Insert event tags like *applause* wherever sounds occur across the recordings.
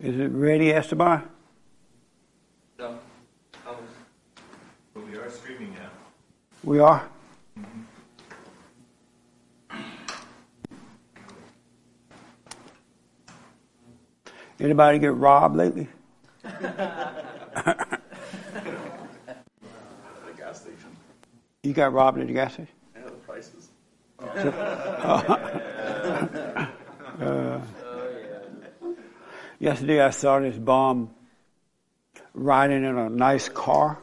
Is it ready, Esteban? No. Um, but we are streaming now. We are? Anybody get robbed lately? *laughs* The gas station. You got robbed at the gas station? Yeah, the prices. Yesterday I saw this bomb riding in a nice car,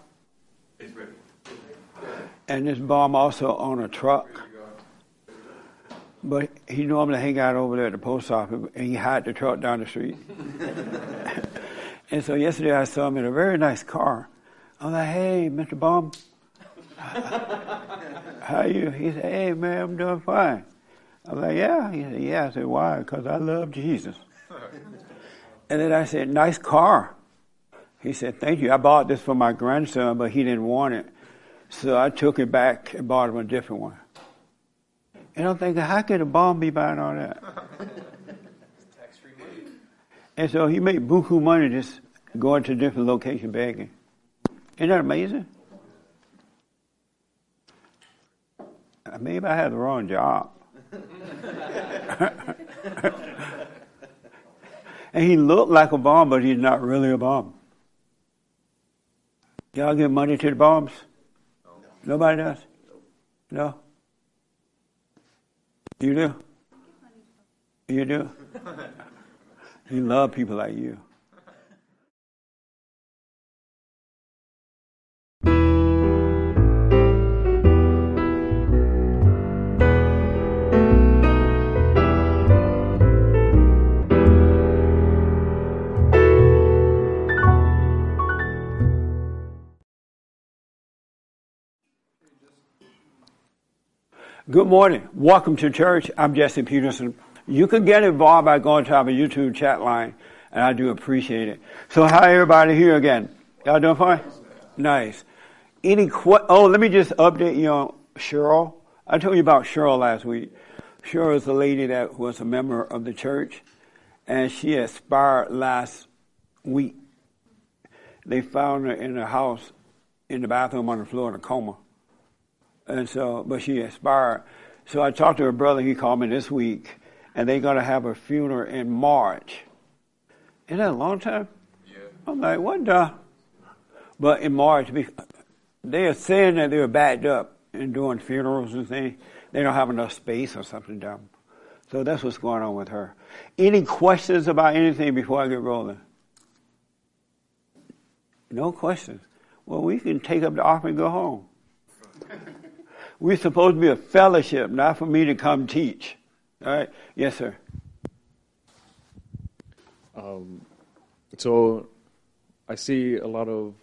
and this bomb also on a truck. But he normally hang out over there at the post office, and he hide the truck down the street. *laughs* and so yesterday I saw him in a very nice car. I'm like, "Hey, Mr. Bomb, *laughs* how you?" He said, "Hey, man, I'm doing fine." I'm like, "Yeah." He said, "Yeah." I said, "Why?" Because I love Jesus. And then I said, "Nice car." He said, "Thank you. I bought this for my grandson, but he didn't want it, so I took it back and bought him a different one." And I'm thinking, how could a bomb be buying all that? And so he made buku money just going to different locations begging. Isn't that amazing? Maybe I had the wrong job. *laughs* and he looked like a bomb, but he's not really a bomb. Y'all give money to the bombs? Nobody does? No? You do? You do? *laughs* You love people like you. Good morning. Welcome to church. I'm Jesse Peterson. You can get involved by going to our YouTube chat line, and I do appreciate it. So, how everybody here again? Y'all doing fine? Nice. Any que- Oh, let me just update you on Cheryl. I told you about Cheryl last week. Cheryl is a lady that was a member of the church, and she expired last week. They found her in her house, in the bathroom on the floor in a coma. And so, but she expired. So I talked to her brother. He called me this week, and they're going to have a funeral in March. Isn't that a long time? Yeah. I'm like, what the? But in March, they are saying that they're backed up and doing funerals and things. They don't have enough space or something down. So that's what's going on with her. Any questions about anything before I get rolling? No questions. Well, we can take up the offering and go home. *laughs* We're supposed to be a fellowship, not for me to come teach. All right? Yes, sir. Um, so I see a lot of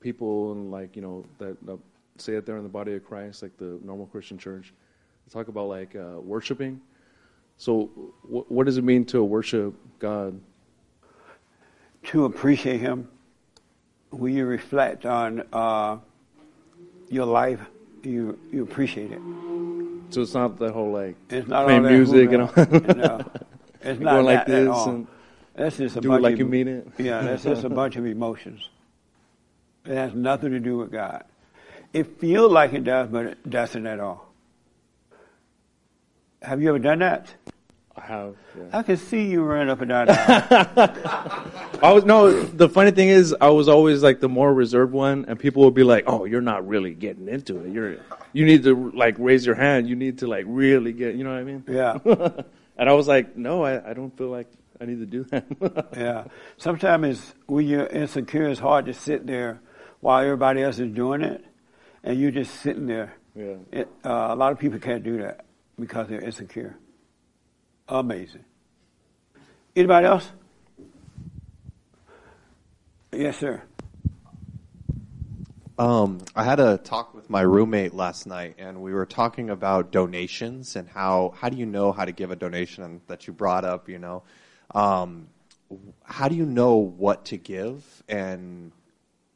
people and like you know that, that say that they're in the body of Christ, like the normal Christian church. They talk about like uh, worshiping. So wh- what does it mean to worship God? To appreciate Him, when you reflect on uh, your life, you you appreciate it. So it's not the whole like It's not playing music and all. no, it's *laughs* not going like that at this all. and That's just a do it like of, you mean it. Yeah, that's just a bunch of *laughs* emotions. It has nothing to do with God. It feels like it does, but it doesn't at all. Have you ever done that? I have. Yeah. I can see you running up and down. *laughs* I was no. The funny thing is, I was always like the more reserved one, and people would be like, "Oh, you're not really getting into it. You're you need to like raise your hand. You need to like really get. You know what I mean?" yeah, *laughs* and I was like, "No, I, I don't feel like I need to do that." *laughs* yeah. Sometimes when you're insecure, it's hard to sit there while everybody else is doing it, and you're just sitting there. yeah. It, uh, a lot of people can't do that because they're insecure. Amazing. Anybody else? Yes, sir. Um, I had a talk with my roommate last night, and we were talking about donations and how how do you know how to give a donation that you brought up. You know, um, how do you know what to give and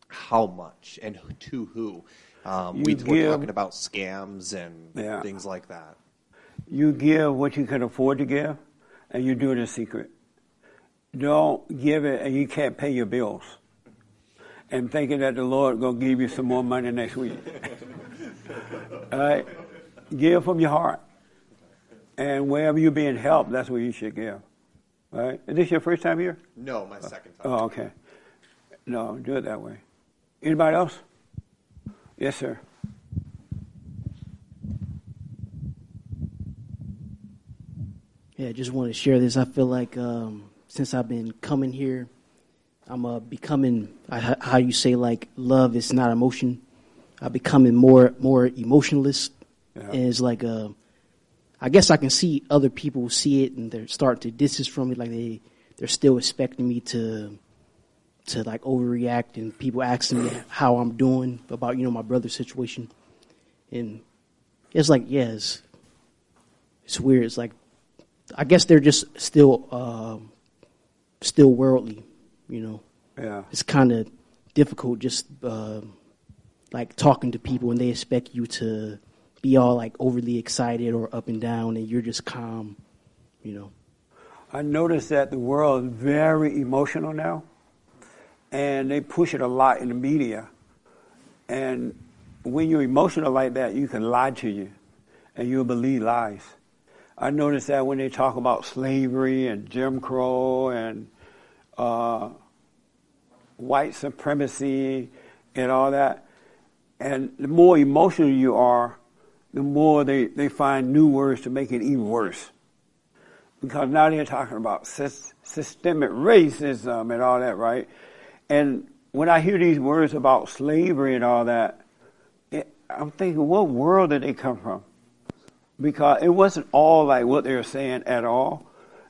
how much and to who? Um, we were talking about scams and Yeah. things like that. You give what you can afford to give, and you do it in secret. don't give it and you can't pay your bills. And thinking that the Lord gonna give you some more money next week. *laughs* All right? Give from your heart. And wherever you're being helped, that's where you should give. All right? Is this your first time here? No, my second time. Oh, okay. No, do it that way. Anybody else? Yes, sir. Yeah, I just want to share this. I feel like um, since I've been coming here, I'm uh, becoming I, how you say like love is not emotion. I'm becoming more more emotionless, Yeah. and it's like uh, I guess I can see other people see it and they're starting to distance from me. Like they they're still expecting me to to like overreact, and people asking me *clears throat* how I'm doing about you know my brother's situation, and it's like yeah, it's, it's weird. It's like I guess they're just still um, still worldly, you know. Yeah. It's kind of difficult just uh, like talking to people and they expect you to be all like overly excited or up and down, and you're just calm, you know. I noticed that the world is very emotional now, and they push it a lot in the media. And when you're emotional like that, you can lie to you, and you'll believe lies. I notice that when they talk about slavery and Jim Crow and uh, white supremacy and all that, and the more emotional you are, the more they, they find new words to make it even worse because now they're talking about sys- systemic racism and all that, right? And when I hear these words about slavery and all that, it, I'm thinking, what world did they come from? Because it wasn't all like what they were saying at all.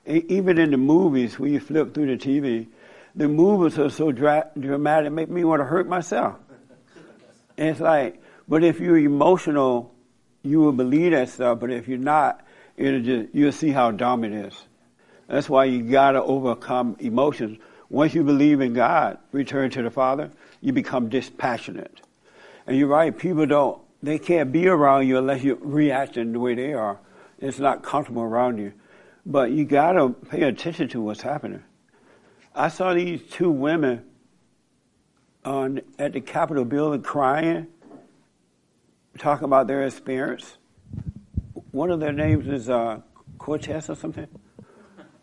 Even in the movies, when you flip through the TV, the movies are so dra- dramatic, it make me want to hurt myself. It's like, but if you're emotional, you will believe that stuff. But if you're not, it'll just you'll see how dumb it is. That's why you gotta overcome emotions. Once you believe in God, return to the Father, you become dispassionate. And you're right, people don't they can't be around you unless you're reacting the way they are. It's not comfortable around you. But you gotta pay attention to what's happening. I saw these two women on at the Capitol building crying, talking about their experience. One of their names is uh, Cortez or something,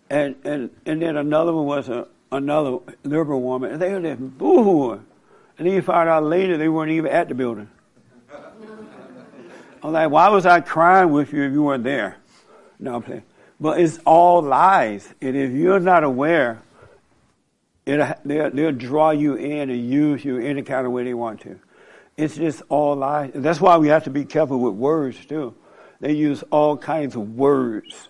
and and and then another one was a, another liberal woman, and they were just boo-hooing. And then you find out later they weren't even at the building. I'm like, why was I crying with you if you weren't there? No, I'm. But it's all lies, and if you're not aware, it, they'll, they'll draw you in and use you any kind of way they want to. It's just all lies. That's why we have to be careful with words too. They use all kinds of words,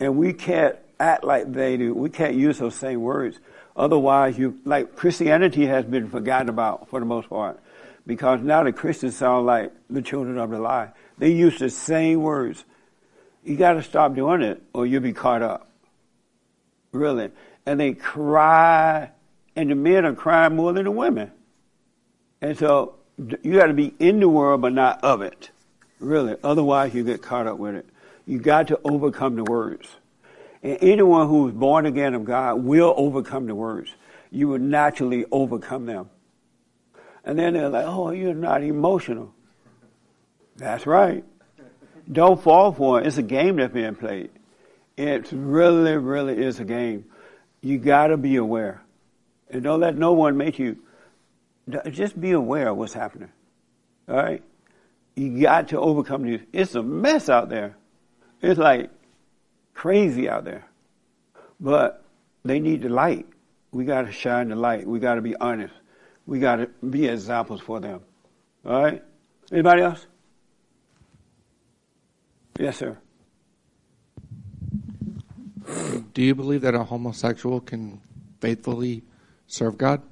and we can't act like they do. We can't use those same words. Otherwise, you like Christianity has been forgotten about for the most part, because now the Christians sound like the children of the lie. They use the same words. You got to stop doing it, or you'll be caught up. Really, and they cry, and the men are crying more than the women. And so you got to be in the world, but not of it. Really. Otherwise, you get caught up with it. You got to overcome the words. And anyone who is born again of God will overcome the words. You will naturally overcome them. And then they're like, oh, you're not emotional. That's right. Don't fall for it. It's a game that's being played. It really, really is a game. You got to be aware. And don't let no one make you just be aware of what's happening. All right? You got to overcome this. It's a mess out there. It's like crazy out there. But they need the light. We got to shine the light. We got to be honest. We got to be examples for them. All right? Anybody else? Yes, sir. Do you believe that a homosexual can faithfully serve God?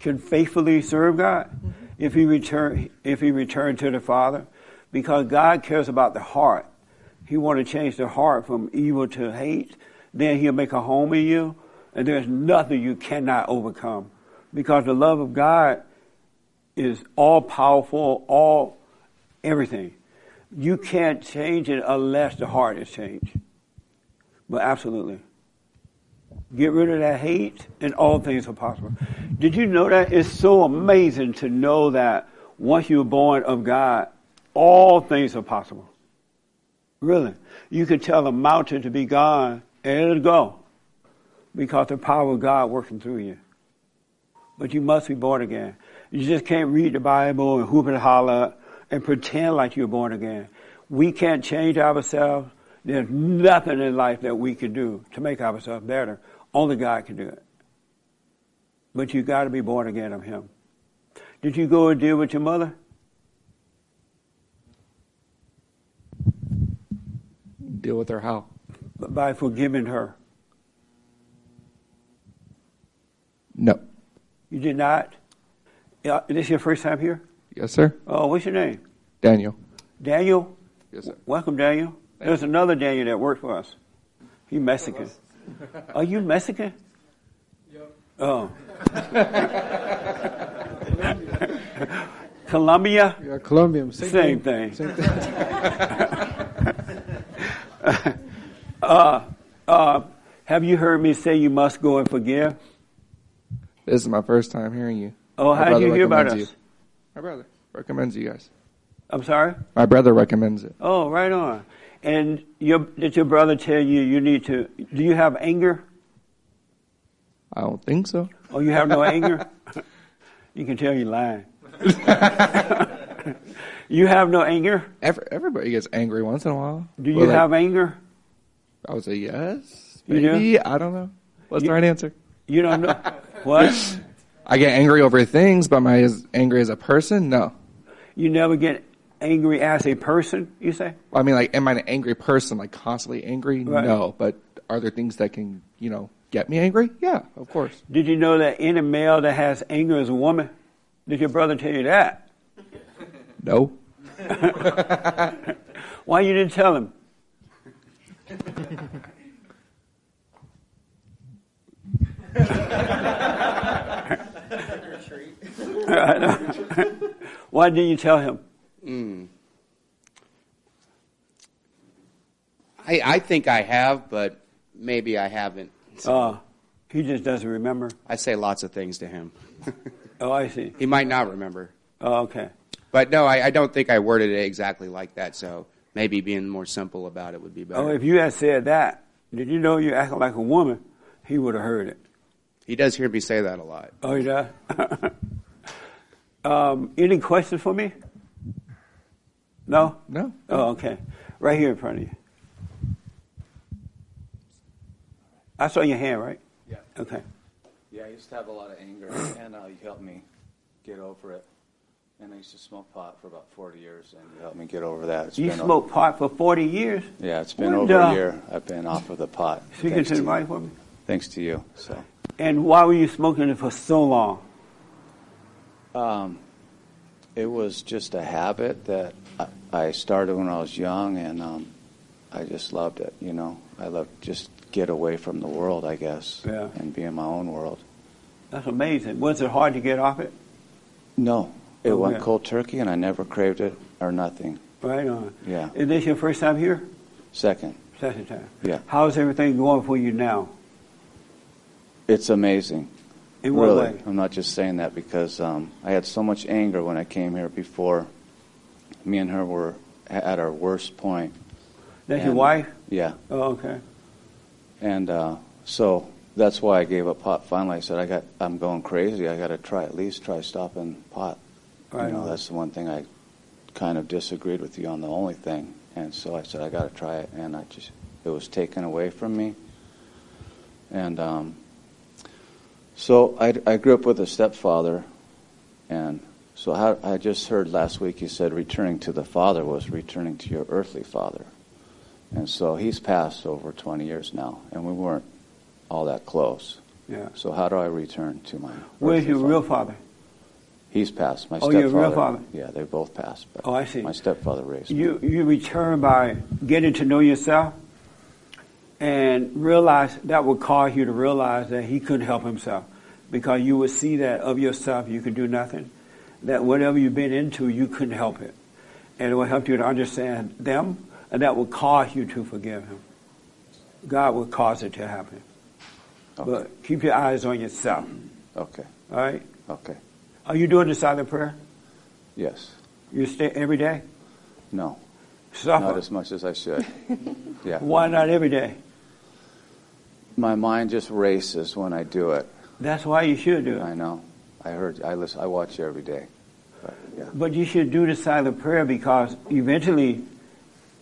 can faithfully serve God mm-hmm. if he return if he returned to the Father, because God cares about the heart. He want to change the heart from evil to hate. Then He'll make a home in you, and there's nothing you cannot overcome, because the love of God is all powerful, all everything. You can't change it unless the heart is changed. But absolutely. Get rid of that hate, and all things are possible. Did you know that? It's so amazing to know that once you're born of God, all things are possible. Really. You can tell a mountain to be gone, and it'll go. Because the power of God working through you. But you must be born again. You just can't read the Bible and hoop and holler and pretend like you're born again. We can't change ourselves. There's nothing in life that we can do to make ourselves better. Only God can do it. But you got to be born again of Him. Did you go and deal with your mother? Deal with her how? By forgiving her. No. You did not? Yeah, this your first time here? Yes, sir. Oh, what's your name? Daniel. Daniel? Yes, sir. Welcome, Daniel. There's another Daniel that worked for us. He Mexican. *laughs* Are you Mexican? Yep. Oh. Colombia? Yeah, Colombian. Same, Same thing. Same thing. *laughs* Uh, uh, have you heard me say you must go and forgive? This is my first time hearing you. Oh, how did you hear about us? you. My brother recommends you guys. I'm sorry? My brother recommends it. Oh, right on. And your, did your brother tell you you need to, do you have anger? I don't think so. Oh, you have no anger? *laughs* You can tell you're lying. *laughs* you have no anger? Every, everybody gets angry once in a while. Do you Well, like, have anger? I would say yes. You do? Maybe. I don't know. What's You- the right answer? You don't know? *laughs* what? I get angry over things, but am I as angry as a person? No. You never get angry as a person, you say? I mean, like, am I an angry person, like constantly angry? Right. No. But are there things that can, you know, get me angry? Yeah, of course. Did you know that any male that has anger is a woman? Did your brother tell you that? No. *laughs* Why you didn't tell him? *laughs* Why didn't you tell him? I, I think I have, but maybe I haven't. So Uh, he just doesn't remember. I say lots of things to him. *laughs* Oh, I see. he might not remember. Oh, okay. But no, I, I don't think I worded it exactly like that. So maybe being more simple about it would be better. Oh, if you had said that, did you know you acting like a woman? He would have heard it. He does hear me say that a lot. Oh, he does? *laughs* um, any questions for me? No? No. Oh, okay. Right here in front of you. I saw your hand, right? Yeah. Okay. Yeah, I used to have a lot of anger, and uh, you helped me get over it. And I used to smoke pot for about 40 years, and you helped me get over that. It's You been o- smoked pot for 40 years? yeah, it's been What over the- a year. I've been off of the pot. Speaking thanks to the you. mic for me. Thanks to you. So, And why were you smoking it for so long? um, it was just a habit that I, I started when I was young, and um, I just loved it. You know, I loved just get away from the world, I guess, Yeah. and be in my own world. That's amazing. Was it hard to get off it? No, it Oh, went yeah. cold turkey, and I never craved it or nothing. Right on. Yeah. Is this your first time here? Second, Second time. Yeah. How's everything going for you now? It's amazing. In what really, way? I'm not just saying that because um, I had so much anger when I came here before. Me and her were at our worst point. That's your And- wife? Yeah, Oh, okay. and uh, so that's why I gave up pot. Finally, I said I got, I'm going crazy. I got to try at least try stopping pot. Right you know, that's the one thing I kind of disagreed with you on. The only thing, and so I said I got to try it, and I just it was taken away from me. And um, so I, I grew up with a stepfather, and so how, I just heard last week you said returning to the father was returning to your earthly father, and so he's passed over 20 years now, and we weren't all that close. Yeah. So how do I return to my? Where's your real father? He's passed. My Oh, stepfather. your real father? Yeah, they both passed. But Oh, I see. My stepfather raised me. You you return by getting to know yourself and realize that would cause you to realize that he couldn't help himself because you would see that of yourself you could do nothing. That whatever you've been into, you couldn't help it. And it will help you to understand them and that will cause you to forgive him. God will cause it to happen. Okay. But keep your eyes on yourself. Okay. All right? Okay. Are you doing the silent prayer? Yes. You stay every day? No. Suffer. Not as much as I should. *laughs* Yeah. Why not every day? My mind just races when I do it. That's why you should do it. I know. I heard. I listen. I watch you every day. But yeah. But you should do the silent prayer because eventually,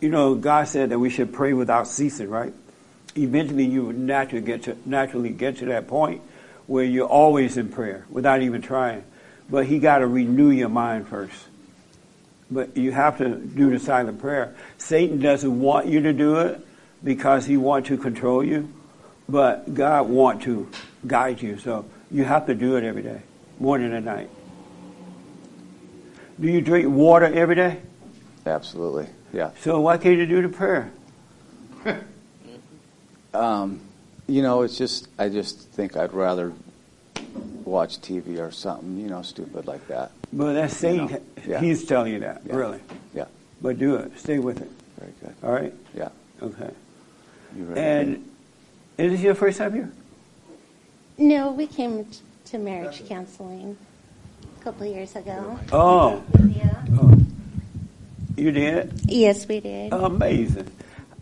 you know, God said that we should pray without ceasing, right? Eventually, you would naturally get to naturally get to that point where you're always in prayer without even trying. But He got to renew your mind first. But you have to do the silent prayer. Satan doesn't want you to do it because he wants to control you, but God wants to guide you. So you have to do it every day, morning and night. Do you drink water every day? Absolutely. Yeah. So why can't you do the prayer? *laughs* Um, you know, it's just. I just think I'd rather watch TV or something. You know, stupid like that. But that's Satan. know, yeah. He's telling you that, Yeah. really. Yeah. But do it. Stay with it. Very good. All right? Yeah. Okay. You ready? And is this your first time here? No, we came to marriage counseling a couple years ago. Oh, Yeah. Oh. you did? Yes, we did. Amazing.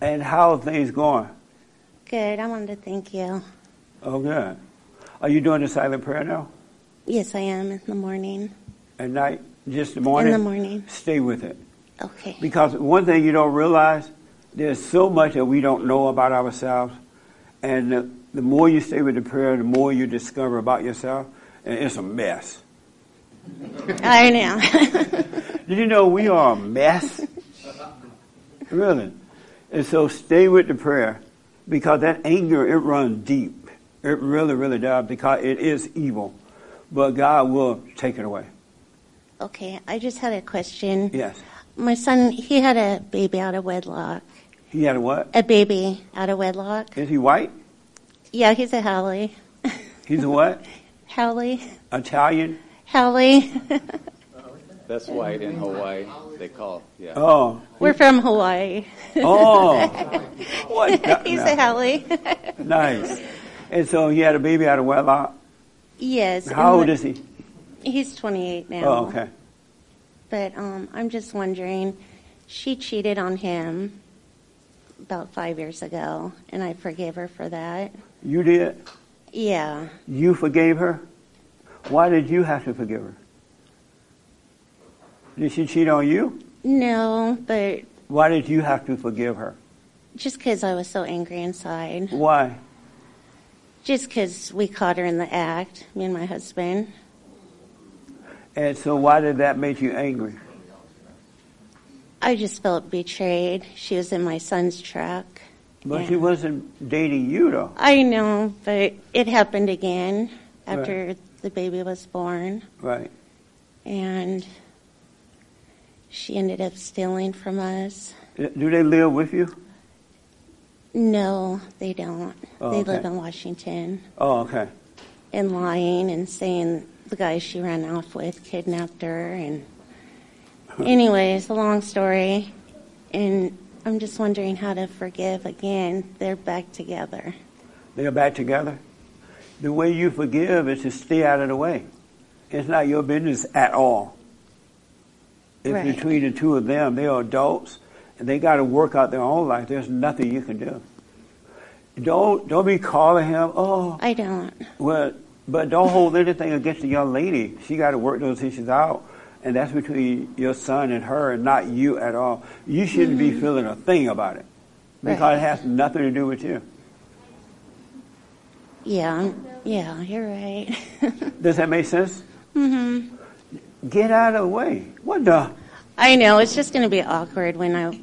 And how are things going? Good. I wanted to thank you. Oh, good. Are you doing the silent prayer now? Yes, I am in the morning. At night? Just the morning? In the morning. Stay with it. Okay. Because one thing you don't realize, there's so much that we don't know about ourselves. And the, the more you stay with the prayer, the more you discover about yourself. And it's a mess. *laughs* I know. *laughs* Did you know we are a mess? really. And so stay with the prayer because that anger, it runs deep. It really, really does because it is evil. But God will take it away. okay. I just had a question. Yes. My son, he had a baby out of wedlock. He had a what? A baby out of wedlock. Is he white? Yeah, he's a haole. He's a what? *laughs* haole. Italian? haole. *laughs* That's white in Hawaii. They call. Yeah. Oh. We're from Hawaii. Oh. *laughs* What? he's a haole. Nice. And so he had a baby out of wedlock. yes. How old the- is he? He's 28 now. Oh, okay. But um, I'm just wondering, she cheated on him about five years ago, and I forgave her for that. You did? Yeah. You forgave her? Why did you have to forgive her? Did she cheat on you? No, but Why did you have to forgive her? just because I was so angry inside. Why? Just because we caught her in the act, me and my husband. And so why did that make you angry? I just felt betrayed. She was in my son's truck. But Yeah. she wasn't dating you though. I know, but it happened again after the baby was born. Right. And she ended up stealing from us. Uh, do they live with you? No, they don't. Oh, they okay. live in Washington. Oh, okay. And lying and saying the guy she ran off with kidnapped her. And anyways, a long story. And I'm just wondering how to forgive again. They're back together. They're back together. The way you forgive is to stay out of the way. It's not your business at all. It's Right. between the two of them. They are adults and they got to work out their own life. There's nothing you can do. Don't don't be calling him. Oh, I don't. well, but don't hold anything against the young lady. She got to work those issues out, and that's between your son and her, and not you at all. You shouldn't be feeling a thing about it because Right. it has nothing to do with you. Yeah, yeah, you're right. *laughs* Does that make sense? Mm-hmm. Get out of the way. What the? I know it's just going to be awkward when I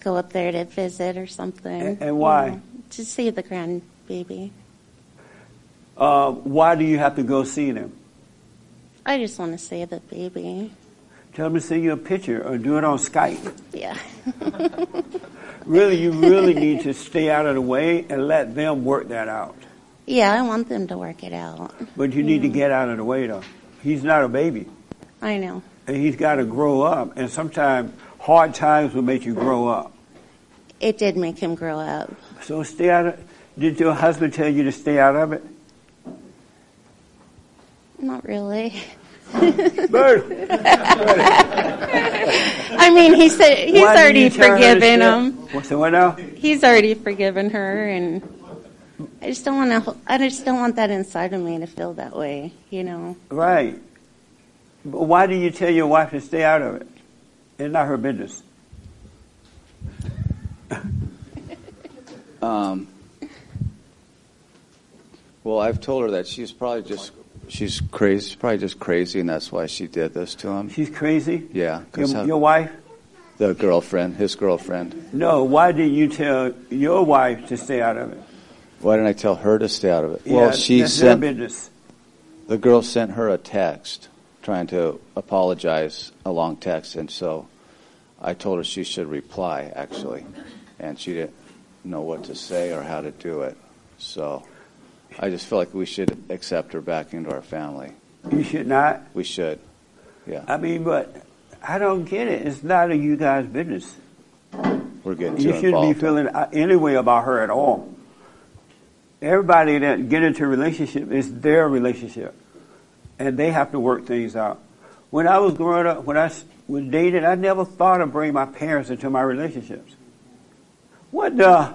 go up there to visit or something. And- and you why? know, to see the grandbaby. Uh, why do you have to go see them? I just want to see the baby. Tell them to send you a picture or do it on Skype. Yeah. *laughs* Really, you really need to *laughs* stay out of the way and let them work that out. yeah, I want them to work it out. But you need to mm. get out of the way, though. He's not a baby, I know. and he's got to grow up. And sometimes hard times will make you grow up. It did make him grow up. So stay out of. Did your husband tell you to stay out of it? Not really. *laughs* *laughs* Bird. I mean, he said he's Why already you tell her to forgiven him. What's the what now? He's already forgiven her, and I just don't want to. I just don't want that inside of me to feel that way. You know. Right. But why do you tell your wife to stay out of it? It's not her business. *laughs* Um, well, I've told her that she's probably just she's crazy. She's probably just crazy, and that's why she did this to him. She's crazy. Yeah, Your, your wife? the girlfriend, his girlfriend. No. Why did you tell your wife to stay out of it? Why didn't I tell her to stay out of it? Yeah, well, she sent business. the girl sent her a text trying to apologize, a long text, and so I told her she should reply actually, and she didn't know what to say or how to do it. So I just feel like we should accept her back into our family. You should not. We should. Yeah, I mean, but I don't get it. It's not a you guys' business. we're getting You shouldn't be feeling uh, any way about her at all. Everybody that get into a relationship is their relationship, and they have to work things out. When I was growing up, when I was dating, I never thought of bringing my parents into my relationships. What the?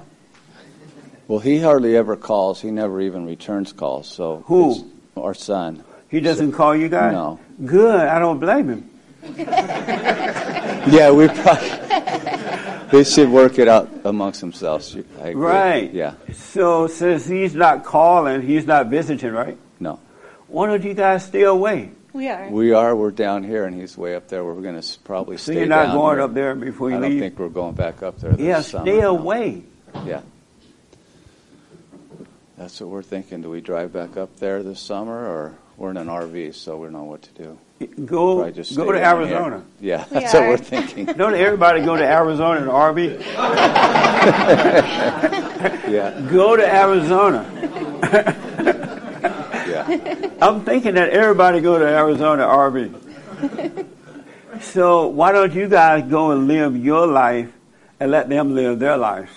Well, he hardly ever calls. He never even returns calls. So Who? Our son. He doesn't call you guys? No. Good. I don't blame him. Yeah, we probably they should work it out amongst themselves. I agree. Right. Yeah. So since he's not calling, he's not visiting, right? No. Why don't you guys stay away? We are. We are. We're down here, and he's way up there. We're going to probably So stay you're not down going here. up there before you leave. I don't think we're going back up there. This yeah, summer, stay no. away. Yeah. That's what we're thinking. Do we drive back up there this summer, or we're in an RV, so we don't know what to do. Go just go to down here. Arizona. Yeah, We that's what we're thinking. Don't everybody go to Arizona in an RV? *laughs* Yeah, Go to Arizona. yeah. I'm thinking that everybody go to Arizona RV. so why don't you guys go and live your life and let them live their lives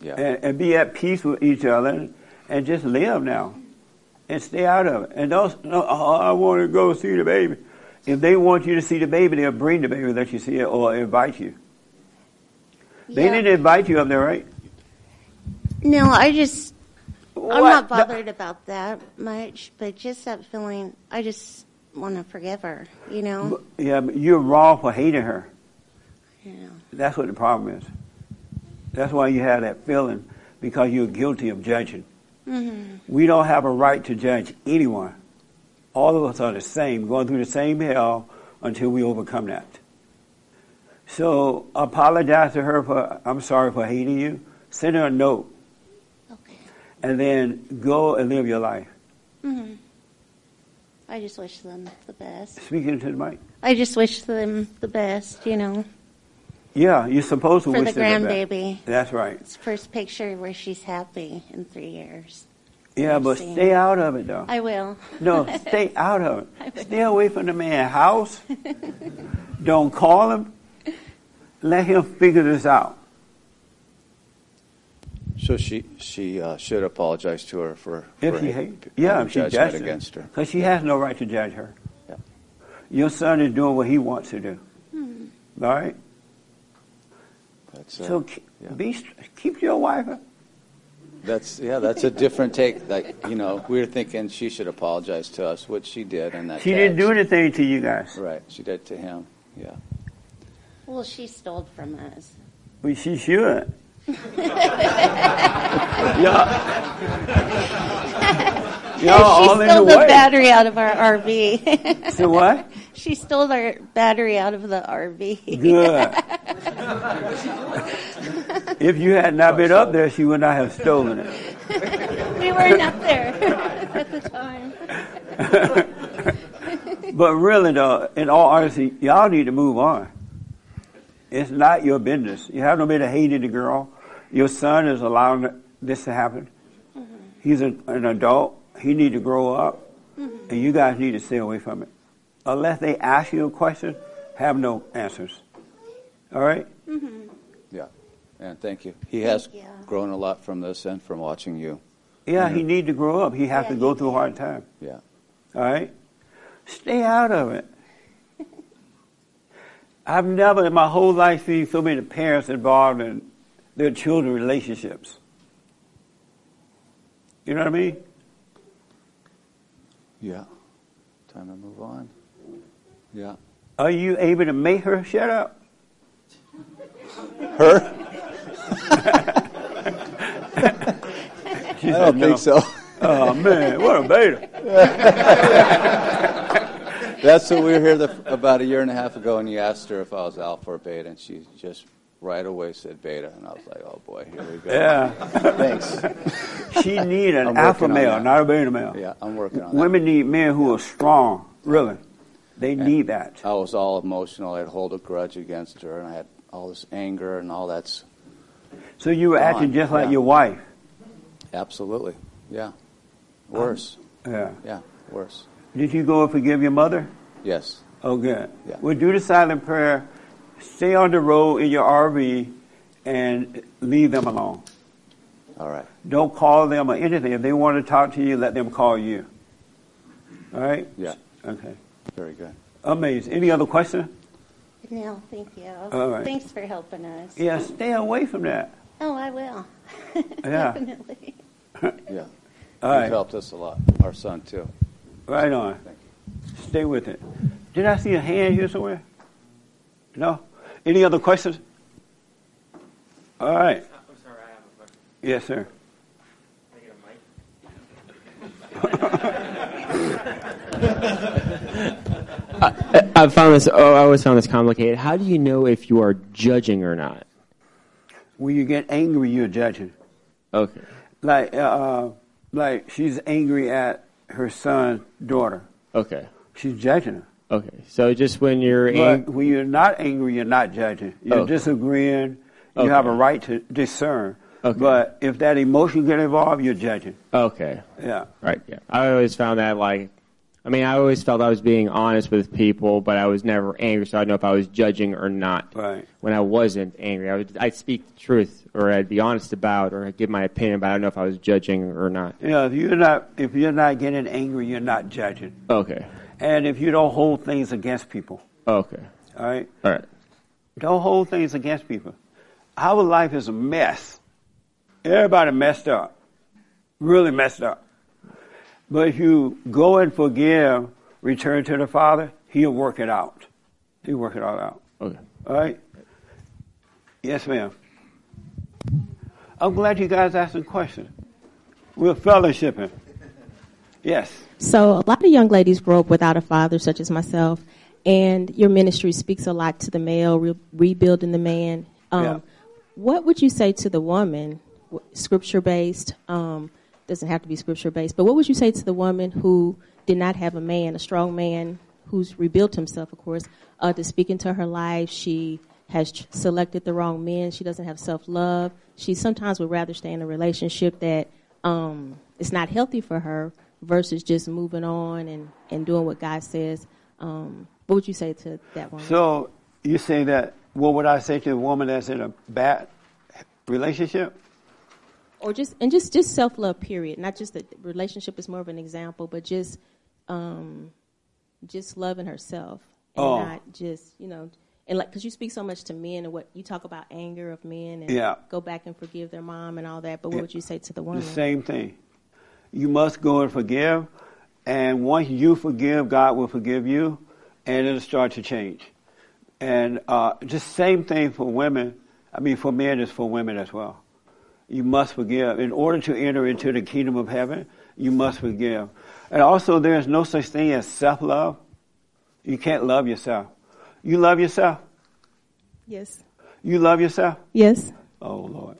Yeah. and, and be at peace with each other and just live now and stay out of it. And don't, no, oh, I want to go see the baby. If they want you to see the baby, they'll bring the baby, that you see it, or invite you. They Yeah. didn't invite you up there, right? No, I just I'm not bothered about that much, but just that feeling. I just want to forgive her. You know. Yeah, but you're wrong for hating her. You know. That's what the problem is. That's why you have that feeling because you're guilty of judging. hmm We don't have a right to judge anyone. All of us are the same, going through the same hell until we overcome that. So apologize to her for, I'm sorry for hating you. Send her a note Okay. and then go and live your life. hmm I just wish them the best. Speaking to the mic. I just wish them the best. You know, Yeah, you're supposed to for the wish them the grandbaby. That's right. It's first picture where she's happy in three years. Yeah, but seen. stay out of it though. I will. No, *laughs* stay out of it. Stay away from the man's house. Don't call him. Let him figure this out. So she she uh, should apologize to her for If for she ha- hate, yeah, if she judgment judges against her. because she has no right to judge her. Yeah. Your son is doing what he wants to do. Hmm. All right. That's uh, So yeah. be keep your wife. That's yeah, that's a different take. Like you know, we were thinking she should apologize to us, which she did, and that She didn't do anything to you guys. Right, she did to him. Yeah, Well, she stole from us. But she should. *laughs* Y'all *laughs* she all stole the *laughs* the battery out of our RV. So what? she stole our battery out of the RV. Good. if you had not been up there, she would not have stolen it. we weren't up there at the time. But really, though, in all honesty, y'all need to move on. It's not your business. You have no business hating the girl. Your son is allowing this to happen. Mm-hmm. He's a, an adult. He need to grow up, mm-hmm. and you guys need to stay away from it. Unless they ask you a question, have no answers. All right? Mm-hmm. yeah. And thank you. He has you. grown a lot from this and from watching you. Yeah, he need to grow up. He has Yeah, to go he through a hard time. Yeah. All right? Stay out of it. *laughs* I've never in my whole life seen so many parents involved in their children relationships. You know what I mean? Yeah. Time to move on. Yeah. Are you able to make her shut up? Her? *laughs* I don't no. think so. Oh man, what a beta. *laughs* That's what we were here the, about a year and a half ago, and you asked her if I was alpha or beta, and she just right away said beta, and I was like, oh boy, here we go. Yeah. *laughs* Thanks. She need an alpha male, not a beta male. Yeah, I'm working on that. Women need men who are strong, really. They need that. I was all emotional. I'd hold a grudge against her, and I had all this anger and all that's So you were Come acting just like yeah. your wife. absolutely, yeah, worse. Um, yeah. Yeah, worse. Did you go and forgive your mother? Yes. Oh, good. Yeah. Well, do the silent prayer. Stay on the road in your RV and leave them alone. All right. Don't call them or anything. If they want to talk to you, let them call you. All right? Yeah. Okay. Very good. Amazing. Any other questions? No, thank you. All right. Thanks for helping us. Yeah, stay away from that. Oh, I will. *laughs* Yeah. *laughs* Definitely. *laughs* Yeah. All You've helped us a lot. Our son too. Right on. Thank you. Stay with it. Did I see a hand here somewhere? No? Any other questions? All right. I'm sorry, I have a question. Yes, sir. Can I get a mic? I, I found this. Oh, I always found this complicated. How do you know if you are judging or not? When you get angry, you're judging. Okay. Like, uh, like she's angry at her son's daughter. Okay. She's judging her. Okay. So just when you're angry. when you're not angry, you're not judging. You're Okay. disagreeing. You Okay. have a right to discern. Okay. But if that emotion get involved, you're judging. Okay. Yeah. Right. Yeah. I always found that like, I mean, I always felt I was being honest with people, but I was never angry, so I don't know if I was judging or not. Right. When I wasn't angry, I would I'd speak the truth, or I'd be honest about, or I'd give my opinion, but I don't know if I was judging or not. Yeah. If you're not, if you're not getting angry, you're not judging. Okay. And if you don't hold things against people, oh, Okay. all right, All right. don't hold things against people. Our life is a mess. Everybody messed up, really messed up. But if you go and forgive, return to the Father, He'll work it out. He'll work it all out. Okay. All right? Yes, ma'am. I'm glad you guys asked some questions. We're fellowshipping. Yes. So, a lot of young ladies grow up without a father, such as myself, and your ministry speaks a lot to the male, re- rebuilding the man. Um, Yeah. What would you say to the woman, scripture based? Um, doesn't have to be scripture based, but what would you say to the woman who did not have a man, a strong man, who's rebuilt himself, of course, uh, to speak into her life? She has ch- selected the wrong men. She doesn't have self love. She sometimes would rather stay in a relationship that um, is not healthy for her versus just moving on and, and doing what God says. Um, what would you say to that woman? So you say that, what would I say to a woman that's in a bad relationship? or just and just just self love period not just the relationship is more of an example but just um just loving herself and Oh. not just you know and like because you speak so much to men and what you talk about anger of men and Yeah. go back and forgive their mom and all that but what Yeah. would you say to the woman? The same thing. You must go and forgive, and once you forgive, God will forgive you, and it'll start to change. And uh, just same thing for women. I mean, for men is for women as well. You must forgive. In order to enter into the kingdom of heaven, you must forgive. And also, there is no such thing as self-love. You can't love yourself. You love yourself. yes You love yourself. yes Oh Lord.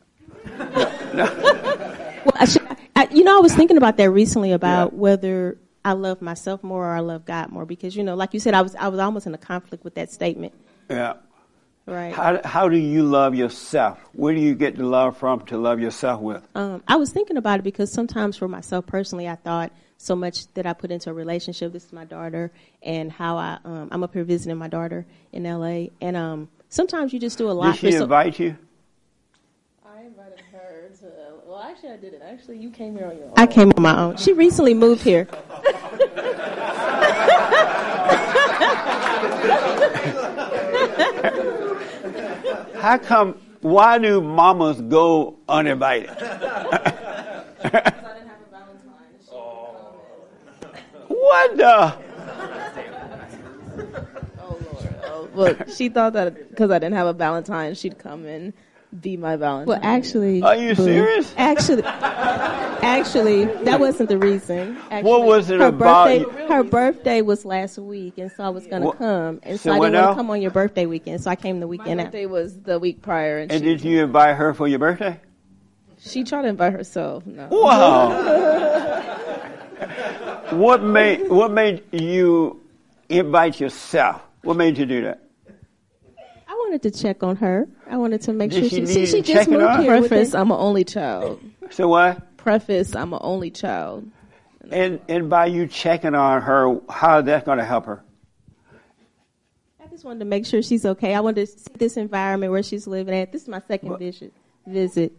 well I should, I, you know i was thinking about that recently about whether i love myself more or i love god more because you know like you said i was i was almost in a conflict with that statement Yeah. right How, how do you love yourself? Where do you get the love from to love yourself with? Um, I was thinking about it because sometimes for myself personally, I thought so much that I put into a relationship. This is my daughter, and how I um, I'm up here visiting my daughter in L.A. And um, sometimes you just do a lot. Did she for so- invite you? I invited her to. Well, actually, I didn't. Actually, you came here on your own. I came on my own. She recently moved here. *laughs* How come? Why do mamas go uninvited? *laughs* *laughs* what the? Oh, Lord. Oh, Look, she thought that because I didn't have a Valentine, she'd come and be my Valentine. Well, actually, Are you Boo, serious? Actually, actually, that wasn't the reason. Actually, What was it her about Birthday, you- her birthday was last week, and so I was going to come, and So so, I didn't want to come on your birthday weekend, so I came the my weekend after. birthday was the week prior, and, And she, did you invite her for your birthday? she tried to invite herself. No. Wow. *laughs* what made What made you invite yourself? What made you do that? I wanted to check on her. I wanted to make Did sure she she, she, she just moved here. Preface: within- I'm an only child. So what? Preface: I'm an only child. And and by you checking on her, how is that going to help her? I just wanted to make sure she's okay. I wanted to see this environment where she's living at. This is my second visit. Visit.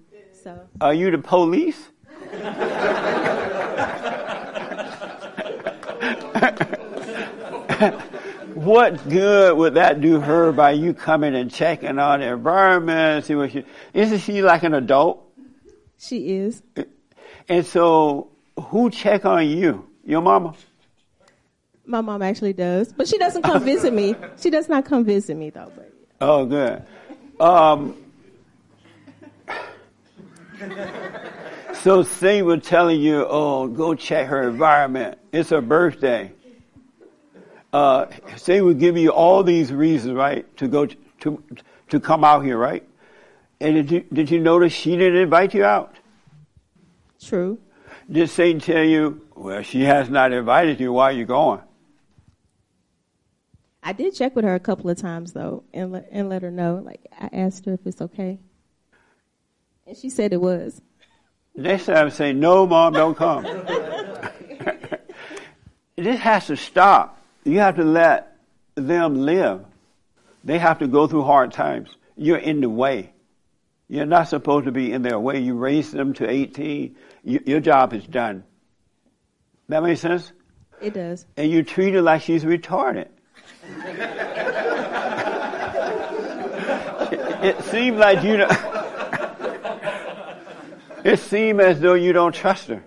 So Are you the police? *laughs* *laughs* what good would that do her by you coming and checking on the environment? See what she isn't she like an adult? she is. And so, who check on you? Your mama? My mom actually does, but she doesn't come visit me. She does not come visit me though. But Oh, good. Um, so Satan was telling you, oh, go check her environment. It's her birthday. Uh, Satan would give you all these reasons, right, to go to, to, to come out here, right? And did you, did you notice she didn't invite you out? true. Did Satan tell you, well, she has not invited you, why are you going? I did check with her a couple of times though, and let, and let her know. Like I asked her if it's okay, and she said it was. Next time, I say, no, mom, don't come. *laughs* *laughs* this has to stop. You have to let them live. They have to go through hard times. You're in the way. You're not supposed to be in their way. You raise them to 18. You, your job is done. That makes sense? It does. And you treat her like she's retarded. it, *laughs* it seems like you don't. *laughs* it seems as though you don't trust her.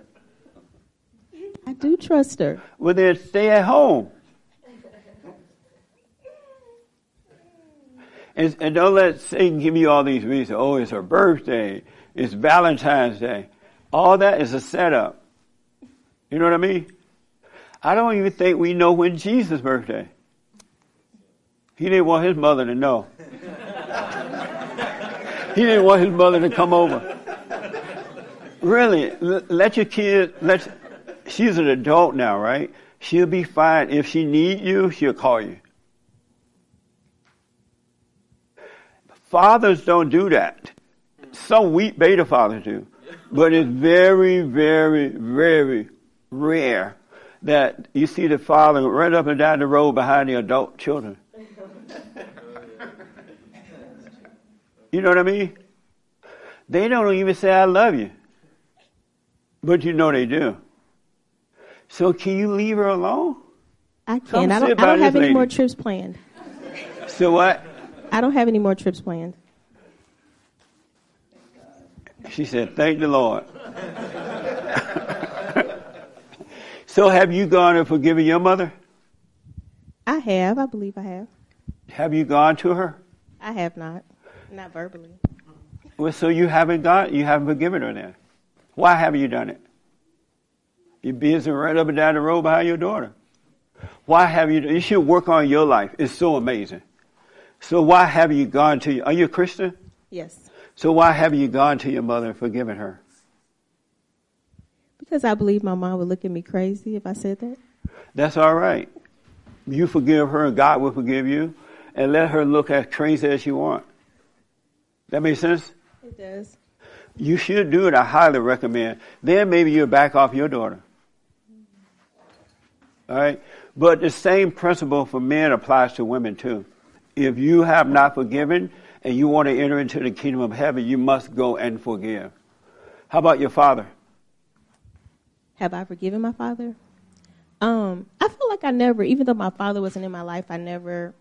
I do trust her. Well, then stay at home. And, and don't let Satan give you all these reasons. Oh, it's her birthday. It's Valentine's Day. All that is a setup. You know what I mean? I don't even think we know when Jesus' birthday. He didn't want his mother to know. he didn't want his mother to come over. Really, let your kid, let, she's an adult now, right? She'll be fine. If she need you, she'll call you. Fathers don't do that. Some weak beta fathers do. But it's very, very, very rare that you see the father right up and down the road behind the adult children. You know what I mean? They don't even say, I love you. But you know they do. So can you leave her alone? I Come can. I sit don't. I don't have any more trips planned. So what? I don't have any more trips planned. She said, thank the Lord. *laughs* so have you gone and forgiven your mother? I have. I believe I have. Have you gone to her? I have not. Not verbally. Well, so you haven't gone, you haven't forgiven her then. Why haven't you done it? You're busy right up and down the road behind your daughter. Why have you, you should work on your life. It's so amazing. So why have you gone to, are you a Christian? Yes. So why have you gone to your mother and forgiven her? Because I believe my mom would look at me crazy if I said that. That's all right. You forgive her, and God will forgive you, and let her look as crazy as you want. That makes sense? It does. You should do it. I highly recommend. Then maybe you'll back off your daughter. All right? But the same principle for men applies to women too. If you have not forgiven and you want to enter into the kingdom of heaven, you must go and forgive. How about your father? Have I forgiven my father? Um, I feel like I never, even though my father wasn't in my life, I never,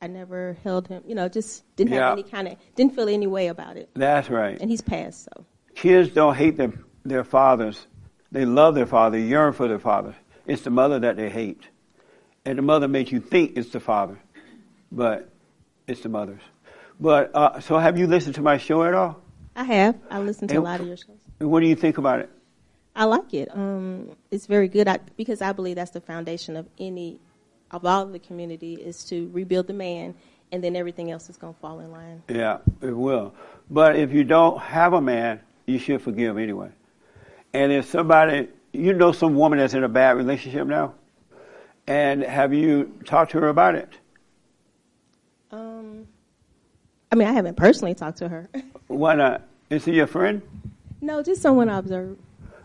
I never held him. You know, just didn't Yeah. have any kind of, didn't feel any way about it. That's right. And he's passed, so Kids don't hate their, their fathers. They love their father, yearn for their father. It's the mother that they hate. And the mother makes you think it's the father, but it's the mother's. But, uh, so have you listened to my show at all? I have. I listened to a lot of your shows. And What do you think about it? I like it. Um, it's very good I, because I believe that's the foundation of any, of all the community is to rebuild the man, and then everything else is going to fall in line. Yeah, it will. But if you don't have a man, you should forgive anyway. And if somebody, you know some woman that's in a bad relationship now, and have you talked to her about it? Um, I mean, I haven't personally talked to her. Why not? Is he your friend? no, just someone I observe.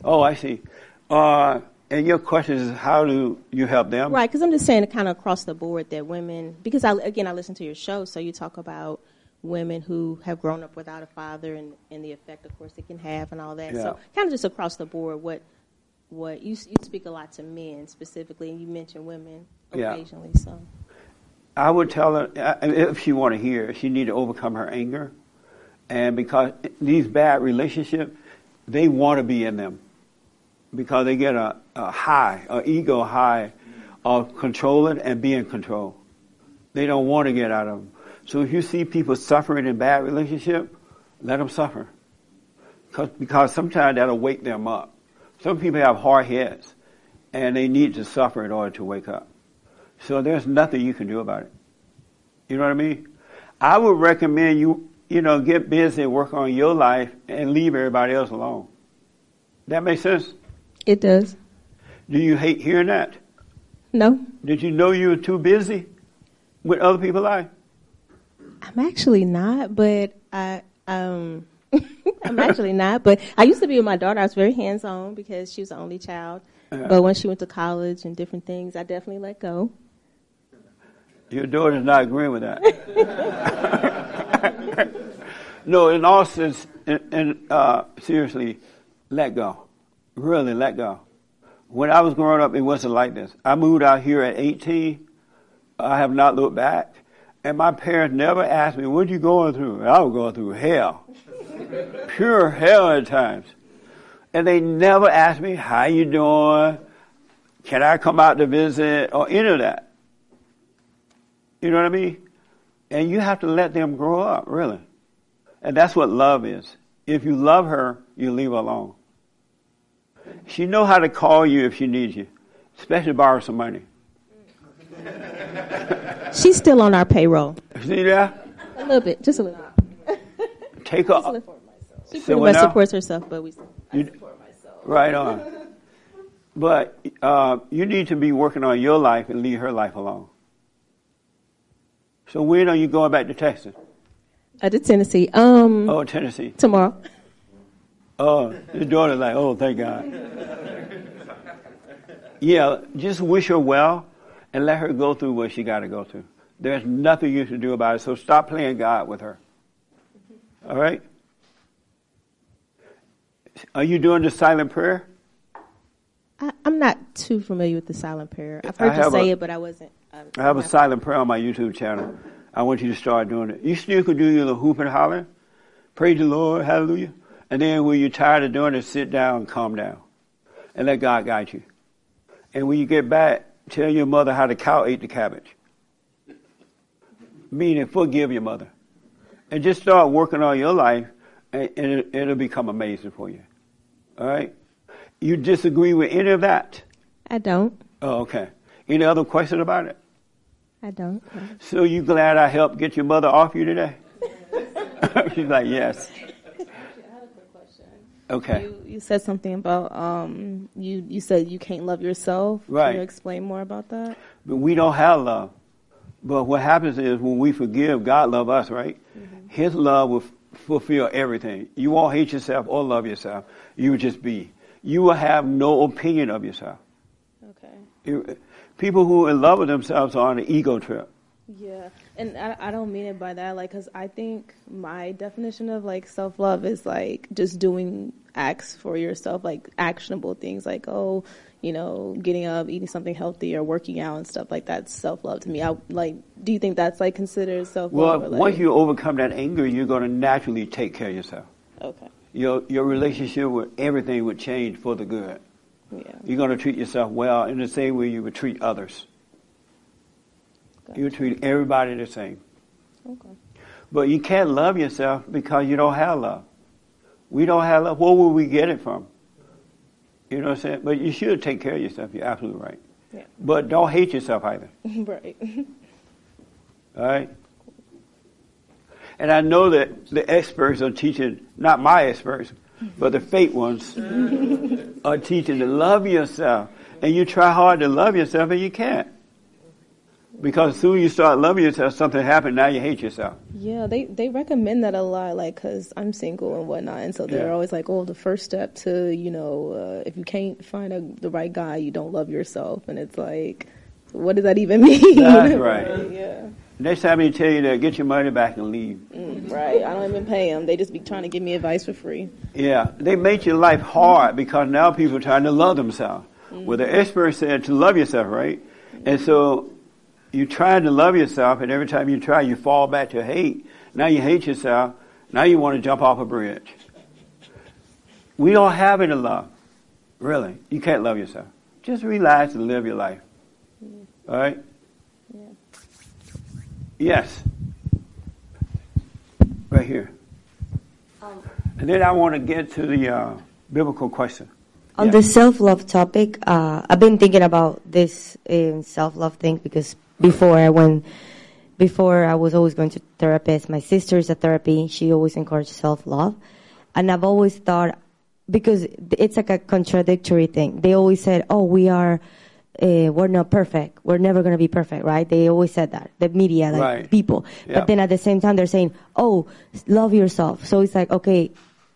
Oh, I see. Uh, and your question is, how do you help them? Right, because I'm just saying, kind of across the board, that women, because I again I listen to your show, so you talk about women who have grown up without a father and, and the effect, of course, it can have and all that. Yeah. So kind of just across the board, what what you you speak a lot to men specifically, and you mention women Yeah. occasionally. So I would tell her if she want to hear, she need to overcome her anger, and because these bad relationships, they want to be in them, because they get a, a high, a ego high, of controlling and being controlled. They don't want to get out of them. So if you see people suffering in bad relationship, let them suffer, because sometimes that'll wake them up. Some people have hard heads, and they need to suffer in order to wake up. So there's nothing you can do about it. You know what I mean? I would recommend you, you know, get busy and work on your life and leave everybody else alone. That makes sense? it does. Do you hate hearing that? No, Did you know you were too busy with other people's life? I'm actually not, but I um *laughs* I'm actually not, but I used to be with my daughter. I was very hands on because she was the only child. Yeah. But when she went to college and different things, I definitely let go. Your daughter's not agreeing with that. *laughs* no, in all sense, and, and uh, seriously, let go. Really, let go. When I was growing up, it wasn't like this. I moved out here at 18. I have not looked back. And my parents never asked me, what are you going through? I was going through hell. *laughs* Pure hell at times. And they never asked me, how you doing? Can I come out to visit? Or any of that. You know what I mean? And you have to let them grow up, really. And that's what love is. If you love her, you leave her alone. She know how to call you if she needs you, especially borrow some money. *laughs* She's still on our payroll. See that? A little bit, just a little. *laughs* Take Just a her. little. She Say pretty much supports herself, but we. You, support myself. right on. *laughs* But uh, you need to be working on your life and leave her life alone. So when are you going back to Texas? Uh, to Tennessee. Um, Oh, Tennessee. tomorrow. Oh, your daughter's like, oh, thank God. Yeah, just wish her well and let her go through what she got to go through. There's nothing you can do about it, so stop playing God with her. All right? Are you doing the silent prayer? I, I'm not too familiar with the silent prayer. I've I heard you say a- it, but I wasn't. I have a silent prayer on my YouTube channel. I want you to start doing it. You still could do your little hoop and holler. Praise the Lord, hallelujah. And then when you're tired of doing it, sit down and calm down. And let God guide you. And when you get back, tell your mother how the cow ate the cabbage. Meaning forgive your mother. And just start working on your life and, and it, it'll become amazing for you. All right? You disagree with any of that? I don't. Oh, okay. Any other question about it? I don't. So you glad I helped get your mother off you today? *laughs* She's like, yes. Okay. You, you said something about um, you. You said you can't love yourself. Right. Can you explain more about that? But we don't have love. But what happens is when we forgive, God love us, right? His love will f- fulfill everything. You won't hate yourself or love yourself. You will just be. You will have no opinion of yourself. Okay. You- people who are in love with themselves are on an ego trip. Yeah, and I, I don't mean it by that, like, because I think my definition of like self love is like just doing acts for yourself, like actionable things, like oh, you know, getting up, eating something healthy, or working out and stuff like that's self love to me. I like. Do you think that's like considered self love? Well, once you overcome that anger, you're going to naturally take care of yourself. Okay. Your your relationship with everything would change for the good. Yeah. You're going to treat yourself well in the same way you would treat others. You would treat everybody the same. Okay. But you can't love yourself because you don't have love. We don't have love. Where will we get it from? You know what I'm saying? But you should take care of yourself. You're absolutely right. Yeah. But don't hate yourself either. *laughs* right. All right? And I know that the experts are teaching, not my experts, but the fake ones are teaching to love yourself. And you try hard to love yourself and you can't. Because as soon as you start loving yourself, something happened, now you hate yourself. Yeah, they they recommend that a lot, like because I'm single and whatnot, and so they're Yeah. always like, "Oh, the first step to you know, uh, if you can't find a, the right guy, you don't love yourself," and it's like, what does that even *laughs* mean? That's *laughs* right. yeah, Next time they tell you to get your money back and leave. Mm, right. I don't even pay them; they just be trying to give me advice for free. Yeah, they make your life hard because now people are trying to love themselves. Well, the expert said to love yourself, right? And so you're trying to love yourself, and every time you try, you fall back to hate. Now you hate yourself. Now you want to jump off a bridge. We don't have any love. Really. You can't love yourself. Just relax and live your life. All right? Yes. Right here. And then I want to get to the uh, biblical question. On the self love topic, uh, I've been thinking about this uh, self love thing because before I went, before I was always going to therapist. My sister is a therapy. She always encouraged self love, and I've always thought because it's like a contradictory thing. They always said, "Oh, we are." Uh, we're not perfect. We're never going to be perfect, right? They always said that. The media, like Right. people. But then at the same time, they're saying, "Oh, love yourself." So it's like, okay,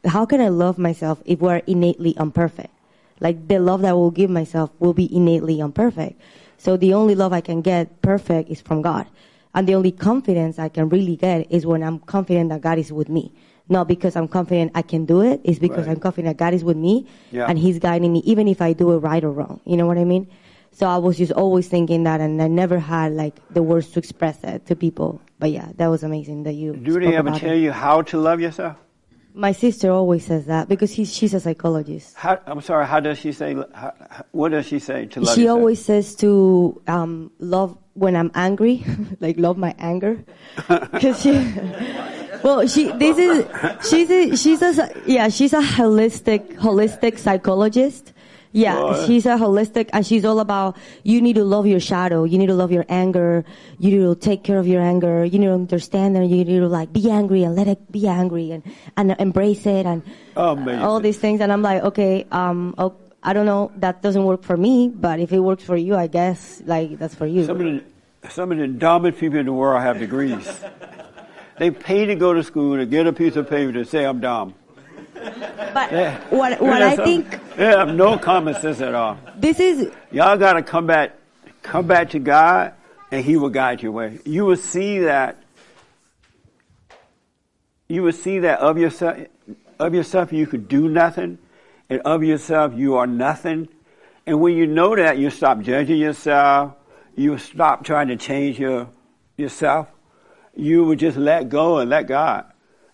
how can I love myself if we're innately imperfect? Like the love that I will give myself will be innately imperfect. So the only love I can get perfect is from God. And the only confidence I can really get is when I'm confident that God is with me. Not because I'm confident I can do it, it's because Right. I'm confident God is with me Yeah. and He's guiding me, even if I do it right or wrong. You know what I mean? So I was just always thinking that and I never had like the words to express that to people. But yeah, that was amazing that you Do they ever tell it. you how to love yourself? My sister always says that because he's, she's a psychologist. How, I'm sorry, how does she say, how, what does she say to love she yourself? always says to um, love when I'm angry, *laughs* like love my anger. *laughs* 'Cause she, well, she this is she's a, she's a yeah she's a holistic holistic psychologist. Yeah, she's a holistic, and she's all about you need to love your shadow, you need to love your anger, you need to take care of your anger, you need to understand and you need to like be angry and let it be angry and and embrace it and Amazing. all these things. And I'm like, okay, um, oh, I don't know, that doesn't work for me, but if it works for you, I guess like that's for you. Some of the, some of the dumbest people in the world have degrees. they pay to go to school to get a piece of paper to say I'm dumb. But Yeah. what what Yeah, I some- think have no common sense at all. this is Y'all got to come back, come back to God, and He will guide your way. You will see that. You will see that of yourself, of yourself you could do nothing, and of yourself you are nothing. And when you know that, you stop judging yourself. You stop trying to change your yourself. You would just let go and let God,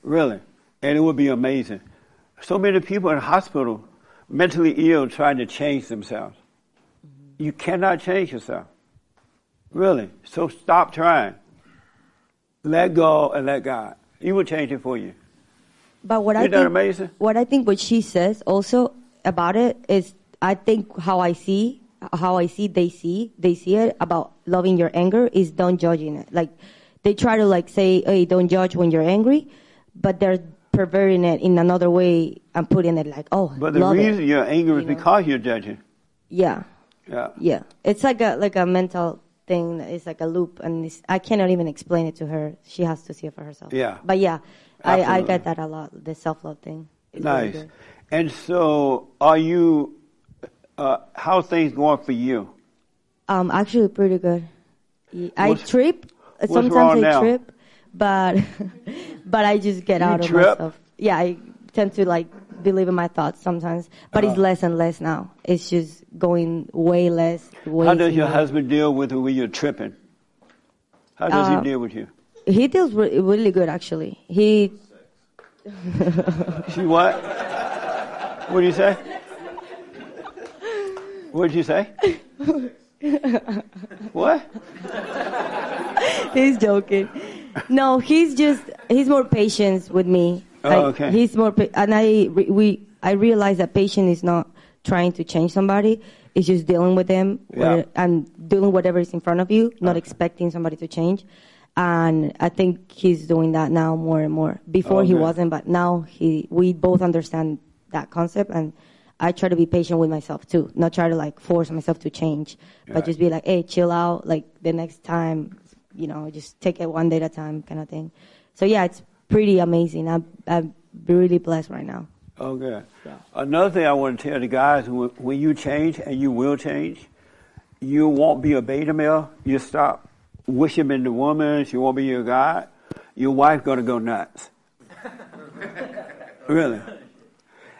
really, and it would be amazing. So many people in hospital, mentally ill, trying to change themselves. You cannot change yourself. Really. So stop trying. Let go and let God. He will change it for you. But what I Isn't that think, amazing? what I think what she says also about it is, I think how I see, how I see they see, they see it about loving your anger is don't judging it. Like they try to like say, hey, don't judge when you're angry, but they're perverting it in another way and putting it like, oh, But the reason it. you're angry is you know? because you're judging. Yeah, Yeah. yeah. It's like a like a mental thing. It's like a loop, and it's, I cannot even explain it to her. She has to see it for herself. Yeah. But yeah, I, I get that a lot. The self love thing. Really Nice. good. And so, are you? Uh, how's things going for you? Um, actually, pretty good. I What's- trip What's sometimes wrong I now? trip, but *laughs* but I just get You out of trip? myself. Yeah, I tend to like believe in my thoughts sometimes, but it's Uh-huh. less and less now. It's just going way less. Way How does your too- husband deal with it when you're tripping? How does Uh, he deal with you? He deals re- really good actually. He *laughs* She what? What do you say? What did you say? *laughs* What? he's joking. No, he's just he's more patient with me. Oh, Like, okay. He's more pa- and I re- we I realize that patient is not trying to change somebody. It's just dealing with them Yeah. and doing whatever is in front of you, not uh-huh. expecting somebody to change. And I think he's doing that now more and more. Before he wasn't, but now he we both understand that concept and I try to be patient with myself too, not try to like force myself to change, but just be like, hey, chill out. Like the next time, you know, just take it one day at a time, kind of thing. So yeah, it's pretty amazing. I'm I'm really blessed right now. Oh, good. Another thing I want to tell the guys: when, when you change, and you will change, you won't be a beta male. You stop worshiping the woman. She won't be your God. Your wife gonna go nuts. *laughs* really.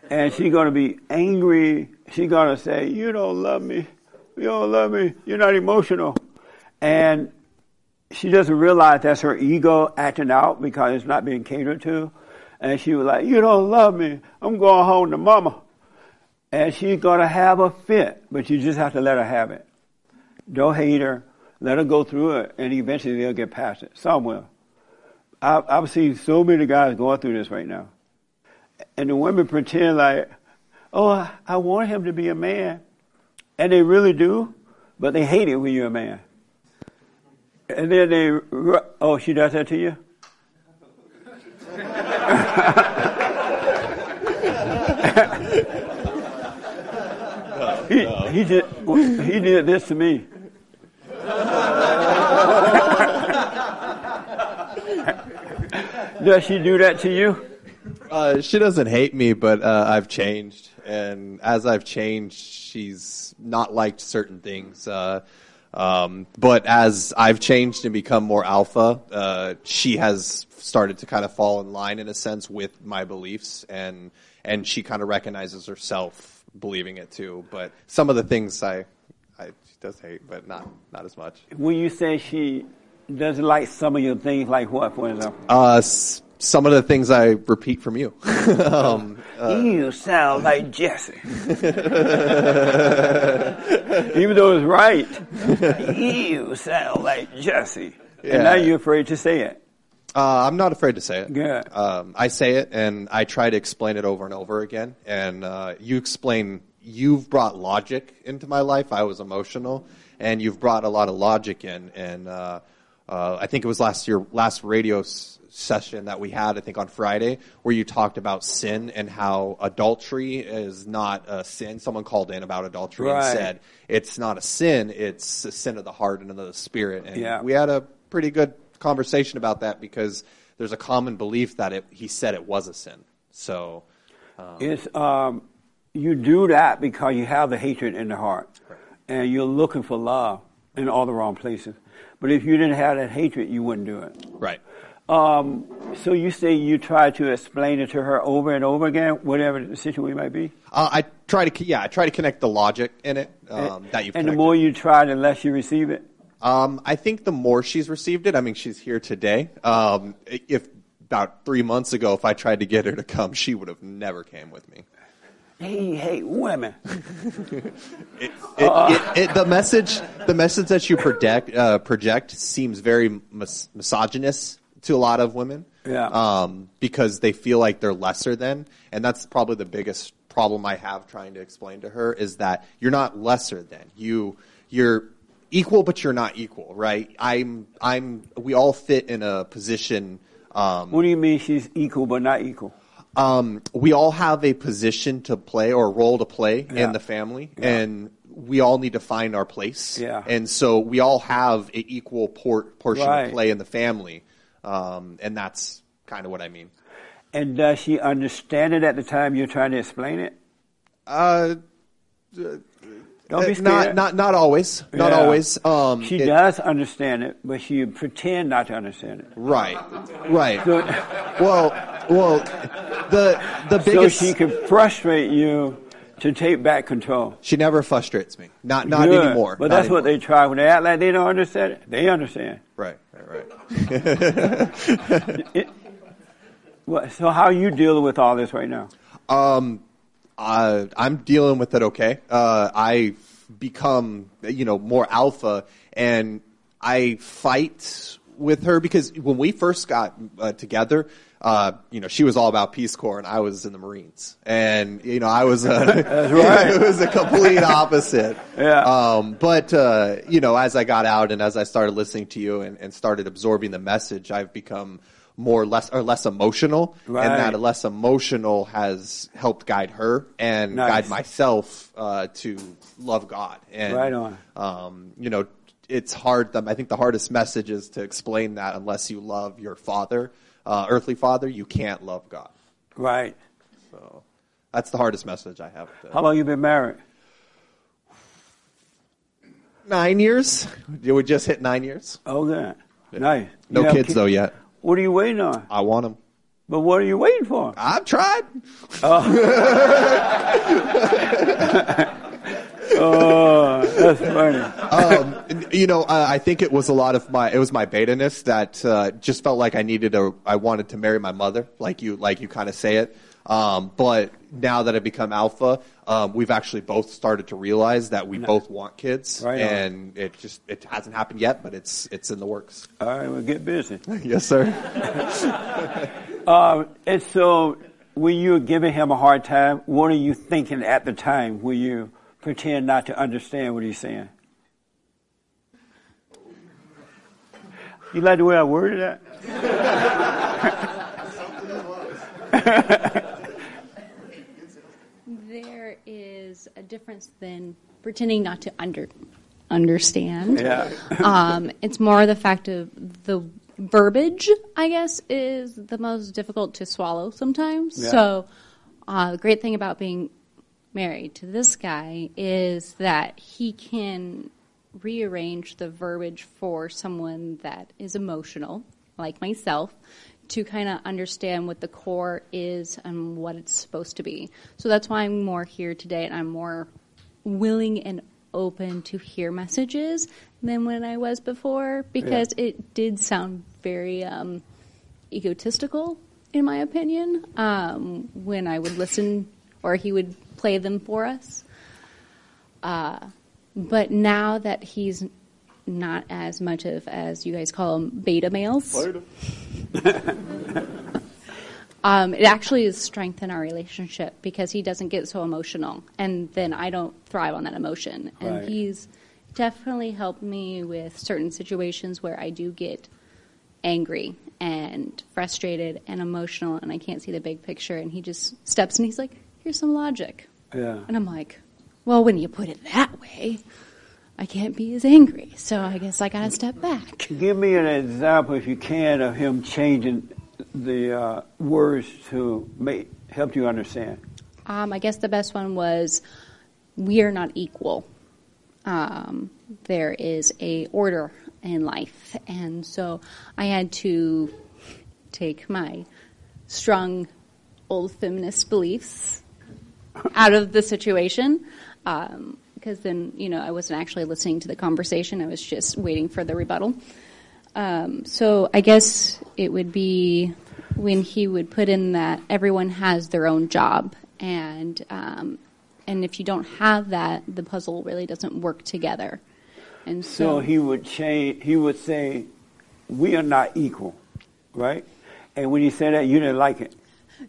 And she's gonna be angry. She's gonna say, "You don't love me. You don't love me. You're not emotional." And she doesn't realize that's her ego acting out because it's not being catered to. And she was like, You don't love me. I'm going home to mama. And she's going to have a fit, but you just have to let her have it. Don't hate her. Let her go through it, and eventually they'll get past it. Some will. I've, I've seen so many guys going through this right now. And the women pretend like, Oh, I, I want him to be a man. And they really do, but they hate it when you're a man. And then they, oh, she does that to you? he, he did, he did this to me. Does she do that to you? Uh, she doesn't hate me, but uh, I've changed, and as I've changed, she's not liked certain things. Uh, um, but as I've changed and become more alpha, uh, she has started to kind of fall in line in a sense with my beliefs, and and she kind of recognizes herself believing it too. But some of the things I, I she does hate, but not not as much. When you say she doesn't like some of your things, like what, for example? Uh, s- some of the things I repeat from you. *laughs* um, uh, you sound like Jesse. *laughs* Even though it's right. you sound like Jesse. Yeah. And now you're afraid to say it. Uh, I'm not afraid to say it. Good. Um, I say it, and I try to explain it over and over again. And uh, you explain. You've brought logic into my life. I was emotional, and you've brought a lot of logic in. And uh, uh, I think it was last year, last radio s- session that we had. I think on Friday, where you talked about sin and how adultery is not a sin. Someone called in about adultery Right. and said it's not a sin; it's a sin of the heart and of the spirit. And Yeah. we had a pretty good conversation about that because there's a common belief that it, he said it was a sin. So, um, It's um, you do that because you have the hatred in the heart, and you're looking for love in all the wrong places. But if you didn't have that hatred, you wouldn't do it. right. Um, so you say you try to explain it to her over and over again, whatever the situation might be. Uh, I try to, yeah, I try to connect the logic in it um, that you've and the more you try, the less you receive it. Um, I think the more she's received it, I mean, she's here today. Um, if about three months ago, if I tried to get her to come, she would have never came with me. He hate women. *laughs* It, it, it, the message, the message that you project, uh, project seems very mis- misogynist to a lot of women. Yeah. Um, because they feel like they're lesser than, and that's probably the biggest problem I have trying to explain to her is that you're not lesser than. You, you're equal, but you're not equal, right? I'm, I'm, we all fit in a position, um, What do you mean she's equal but not equal? um, we all have a position to play or a role to play Yeah. in the family, and we all need to find our place. Yeah. And so we all have an equal por- portion Right. of play in the family, um, and that's kind of what I mean. And does she understand it at the time you're trying to explain it? Uh, Don't be Uh, not not not always. Not Yeah. always. Um, she it- does understand it, but she pretend not to understand it. Right. Right. So, well, well, the the biggest. so she can frustrate you to take back control. She never frustrates me. Not not Good. anymore. But Not that's what they try when they act like they don't understand it. They understand. Right. Right. Right. *laughs* It- what- so how are you dealing with all this right now? Um, uh, I'm dealing with it okay. Uh, I become, you know, more alpha and I fight with her because when we first got uh, together, uh, you know, she was all about Peace Corps and I was in the Marines. And, you know, I was a, *laughs* *laughs* right. it was a complete opposite. Yeah. Um, but, uh, you know, as I got out and as I started listening to you and, and started absorbing the message, I've become more less or less emotional Right. and that less emotional has helped guide her and Nice. guide myself uh, to love God. And, Right on. Um, you know, it's hard. I think the hardest message is to explain that unless you love your father, uh, earthly father, you can't love God. Right. So that's the hardest message I have. To, How long you been married? Nine years. We just hit nine years. Oh, yeah. Nice. No have kids though yet. What are you waiting on? I want them. But what are you waiting for? I've tried. Oh, *laughs* *laughs* that's funny. um, you know, uh, I think it was a lot of my it was my beta-ness that uh, just felt like I needed a I wanted to marry my mother, like you like you kind of say it. Um, but now that I've become alpha, um, we've actually both started to realize that we both want kids, Right and it just it hasn't happened yet, but it's it's in the works. All right, well, get busy. *laughs* yes, sir. Uh, *laughs* and so, when you were giving him a hard time, what are you thinking at the time when you pretend not to understand what he's saying? You like the way I worded that? There is a difference than pretending not to under understand. Yeah. um, it's more the fact of the verbiage, I guess, is the most difficult to swallow sometimes. Yeah. So, uh, the great thing about being married to this guy is that he can rearrange the verbiage for someone that is emotional, like myself, to kind of understand what the core is and what it's supposed to be. So that's why I'm more here today and I'm more willing and open to hear messages than when I was before because it did sound very um, egotistical, in my opinion, um, when I would listen or he would play them for us. Uh, but now that he's not as much of, as you guys call them, beta males, *laughs* um, it actually has strengthened our relationship because he doesn't get so emotional, and then I don't thrive on that emotion. And Right. he's definitely helped me with certain situations where I do get angry and frustrated and emotional, and I can't see the big picture. And he just steps and he's like, "Here's some logic," Yeah. and I'm like, "Well, when you put it that way." I can't be as angry, so I guess I gotta step back. Give me an example, if you can, of him changing the uh, words to make, help you understand. Um, I guess the best one was we are not equal. Um, there is a order in life, and so I had to take my strong old feminist beliefs out of the situation. Um, because then, you know, I wasn't actually listening to the conversation. I was just waiting for the rebuttal. Um, so I guess it would be when he would put in that everyone has their own job, and um, and if you don't have that, the puzzle really doesn't work together. And So so, he would change. He would say, "We are not equal," right? And when he said that, you didn't like it.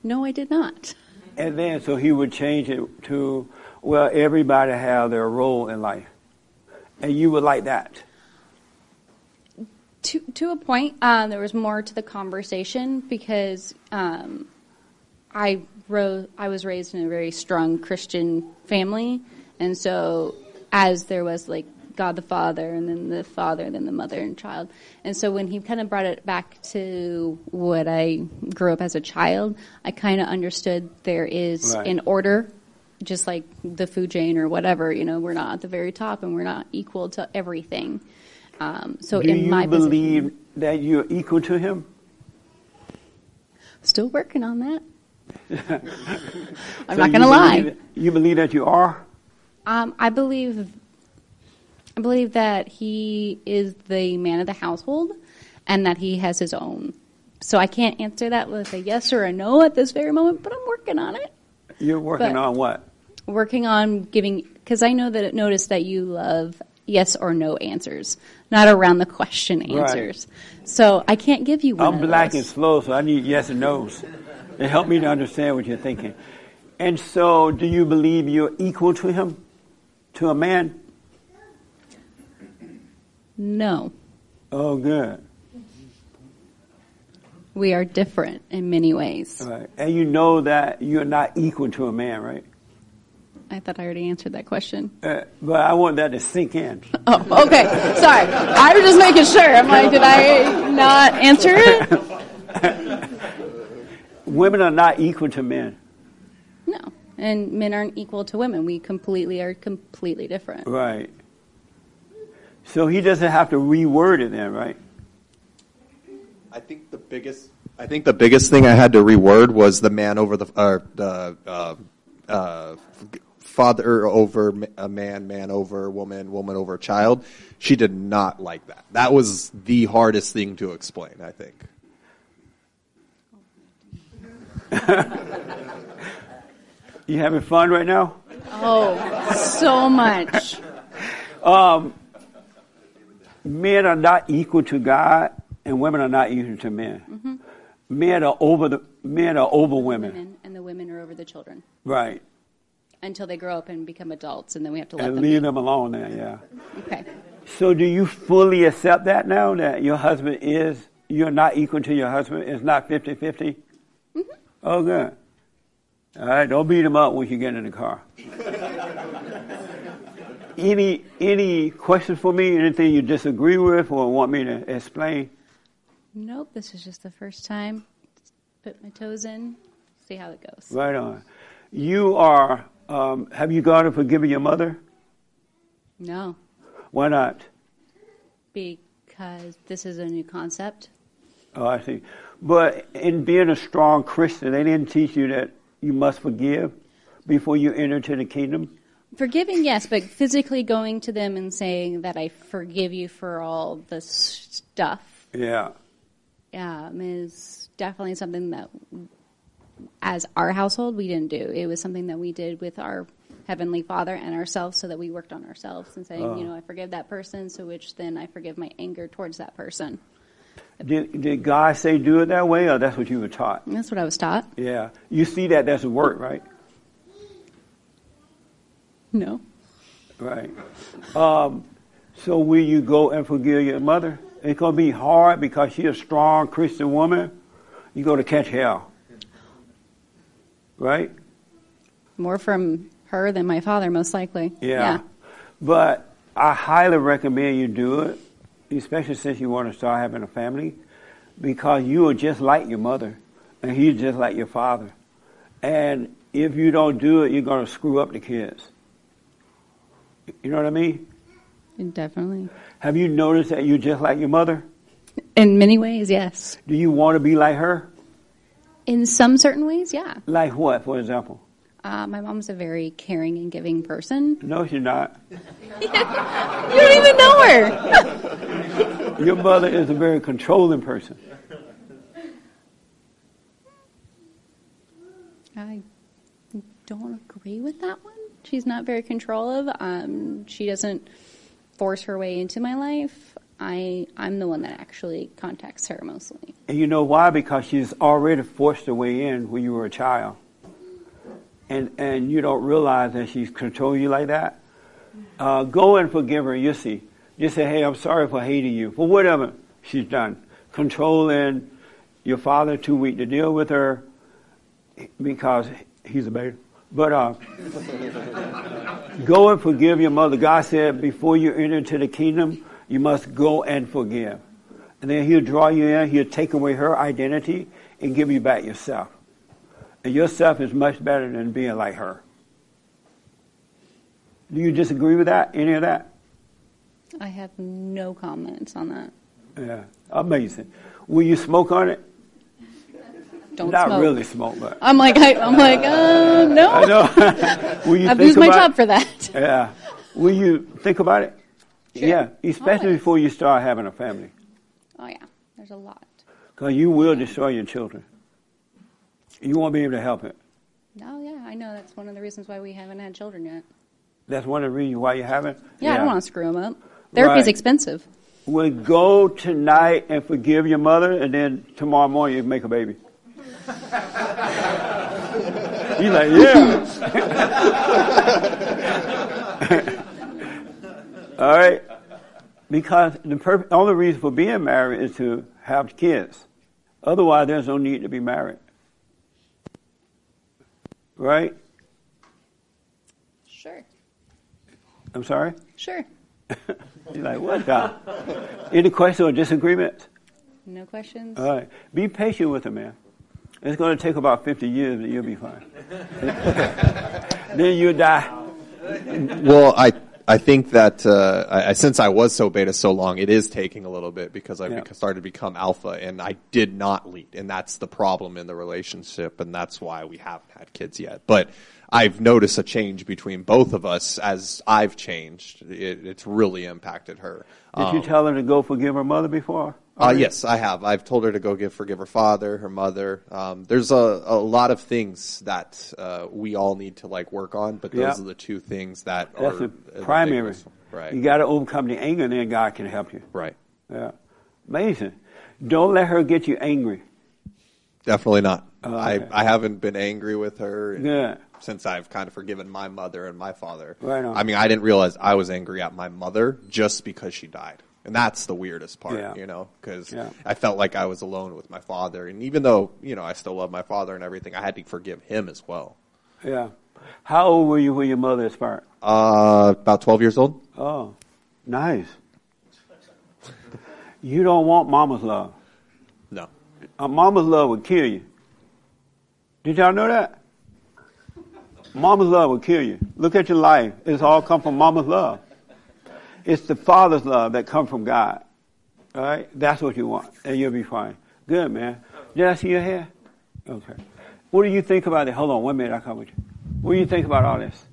no, I did not. And then, so he would change it to, "Well, everybody have their role in life," and you would like that. To to a point, uh, there was more to the conversation because um, I ro- I was raised in a very strong Christian family, and so as there was like God the Father, and then the Father, and then the Mother and Child, and so when he kind of brought it back to what I grew up as a child, I kind of understood there is Right. an order just like the food chain or whatever, you know, we're not at the very top and we're not equal to everything. Um, so Do in you my believe position, that you're equal to him? still working on that. *laughs* I'm So not going to lie. You believe that you are? Um, I believe, I believe that he is the man of the household, and that he has his own. So I can't answer that with a yes or a no at this very moment, but I'm working on it. You're working But- on what? Working on giving because I know that notice that you love yes or no answers, not around the question Right. answers. So I can't give you one. I'm black those. and slow, so I need yes and no's. It help me to understand what you're thinking. And so, do you believe you're equal to him, to a man? No, Oh, good. we are different in many ways. Right. And you know that you're not equal to a man, right? I thought I already answered that question. Uh, but I want that to sink in. *laughs* Oh, okay. Sorry. I was just making sure. I'm like, did I not answer it? *laughs* Women are not equal to men. No. And men aren't equal to women. We completely are completely different. Right. So he doesn't have to reword it then, right? I think the biggest I think the biggest thing I had to reword was the man over the or the uh, uh, father over a man, man over woman, woman over child. She did not like that. That was the hardest thing to explain. I think. *laughs* You having fun right now? Oh, so much. *laughs* Um, men are not equal to God, and women are not equal to men. Mhm. Men are over the men are over women, Women, and the women are over the children right? until they grow up and become adults, and then we have to let And them. leave be. them alone. Then, yeah. Okay. So, do you fully accept that now that your husband is you're not equal to your husband? It's not 50-50? Mm-hmm. Oh, good. All right, don't beat him up when you get in the car. *laughs* any any questions for me? Anything you disagree with or want me to explain? Nope. This is just the first time. Put my toes in. See how it goes. Right on. You are. Um, have you gone and forgiven your mother? No, Why not? because this is a new concept. Oh, I see. But in being a strong Christian, they didn't teach you that you must forgive before you enter into the kingdom. Forgiving, yes, but physically going to them and saying that I forgive you for all the stuff Yeah. um, is definitely something that, as our household, we didn't do. It was something that we did with our Heavenly Father and ourselves so that we worked on ourselves and saying, Oh. you know, I forgive that person, so which then I forgive my anger towards that person. Did, did God say do it that way, or that's what you were taught? That's what I was taught. Yeah. You see that doesn't work, right? No. Right. Um, so will you go and forgive your mother? It's going to be hard because she's a strong Christian woman. You're going to catch hell. Right? More from her than my father, most likely. Yeah. But I highly recommend you do it, especially since you want to start having a family, because you are just like your mother, and he's just like your father. And if you don't do it, you're going to screw up the kids. You know what I mean? Definitely. Have you noticed that you're just like your mother? In many ways, yes. Do you want to be like her? In some certain ways, yeah. Like what, for example? Uh, my mom's a very caring and giving person. No, she's not. *laughs* You don't even know her. *laughs* Your mother is a very controlling person. I don't agree with that one. She's not very controlling. Um, she doesn't force her way into my life. I I'm the one that actually contacts her mostly. And you know why? Because she's already forced her way in when you were a child. And and you don't realize that she's controlling you like that. Uh, go and forgive her, you see. Just say, hey, I'm sorry for hating you, for whatever she's done. Controlling your father too weak to deal with her because he's a baby. But uh, go and forgive your mother. God said, before you enter into the kingdom, you must go and forgive. And then he'll draw you in, he'll take away her identity and give you back yourself. And yourself is much better than being like her. Do you disagree with that? Any of that? I have no comments on that. Yeah, amazing. Will you smoke on it? Don't Not smoke. really smoke, but I'm like, I, I'm like, uh, no. *laughs* I know. *laughs* Will you I've think used my about job it? for that. *laughs* Yeah. Will you think about it? Yeah, especially before you start having a family, Oh yeah, there's a lot. because you will destroy your children. You won't be able to help it. Oh yeah, I know that's one of the reasons why we haven't had children yet. That's one of the reasons why you haven't. Yeah, I don't want to screw them up. Therapy's Right. expensive. Well, go tonight and forgive your mother, and then tomorrow morning you make a baby. *laughs* He's like, yeah. *laughs* All right. Because the purpose, only reason for being married is to have kids. Otherwise, there's no need to be married. Right? Sure. I'm sorry? Sure. *laughs* You're like, what the? Any questions or disagreements? No questions. All right. Be patient with it, man. It's going to take about 50 years, but you'll be fine. *laughs* then you'll die. well, I I think that uh, I, since I was so beta so long, it is taking a little bit because I Yeah. started to become alpha, and I did not lead, and that's the problem in the relationship, and that's why we haven't had kids yet. But I've noticed a change between both of us as I've changed. It, it's really impacted her. Did you Um, tell her to go forgive her mother before? Uh, yes, I have. I've told her to go give forgive her father, her mother. Um, there's a, a lot of things that uh, we all need to like work on, but those Yeah. are the two things that That's are the primary. Right. You got to overcome the anger, and then God can help you. Right. Yeah. Amazing. Don't let her get you angry. Definitely not. Oh, I. I haven't been angry with her Good. since I've kind of forgiven my mother and my father. Right on. I mean, I didn't realize I was angry at my mother just because she died. And that's the weirdest part, Yeah. you know, because Yeah. I felt like I was alone with my father. And even though, you know, I still love my father and everything, I had to forgive him as well. Yeah. How old were you when your mother expired? Uh, about 12 years old. Oh, nice. You don't want mama's love. No. A mama's love would kill you. Did y'all know that? Mama's love will kill you. Look at your life. It's all come from mama's love. It's the father's love that come from God. All right? That's what you want, and you'll be fine. Good, man. Did I see your hair? Okay. What do you think about it? Hold on, one minute, I'll come with you. What do you think about all this?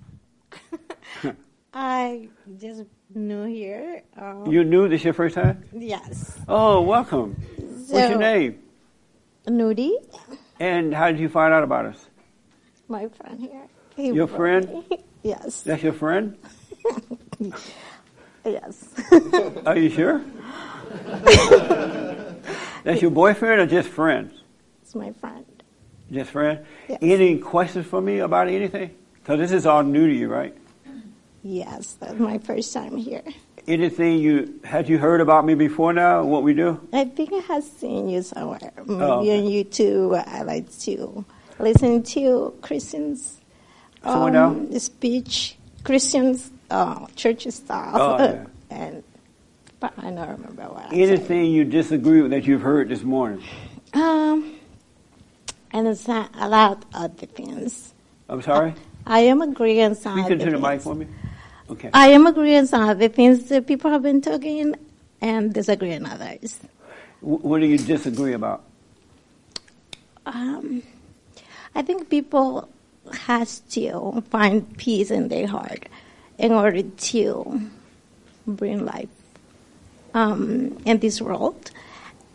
*laughs* I just new here. Um, You knew this your first time? Yes. Oh, welcome. What's your name? Nudie, And how did you find out about us? my friend here. He Your friend? *laughs* Yes. That's your friend? *laughs* Yes. *laughs* Are you sure? *laughs* That's your boyfriend or just friends? It's my friend. Just friend? Yes. Any questions for me about anything? Because this is all new to you, right? Yes, that's my first time here. Anything you had you heard about me before now? What we do? I think I have seen you somewhere. Maybe Oh, okay. on YouTube. I like to listen to Christians Someone um, speech, Christians uh, church style. Oh, yeah. *laughs* and but I don't remember what. I Anything you disagree with that you've heard this morning? Um, and it's not a lot of things. I'm sorry? I am agreeing on some Speak of into the the mic for me. Okay. I am agreeing on the things that people have been talking and disagreeing others. What do you disagree about? Um, I think people has to find peace in their heart in order to bring life um, in this world.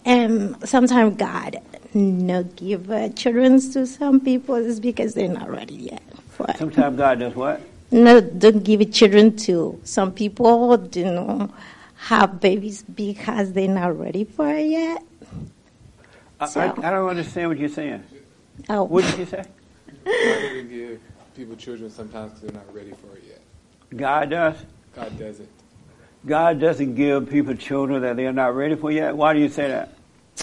And sometimes God not give uh, children to some people is because they're not ready yet. Sometimes God does what? No, don't give children to some people. Do not have babies because they're not ready for it yet. I, So- I, I don't understand what you're saying. Oh. What did you say? *laughs* God even give people children sometimes 'cause they're not ready for it yet. God does. God does it. God doesn't give people children that they're not ready for yet. Why do you say that?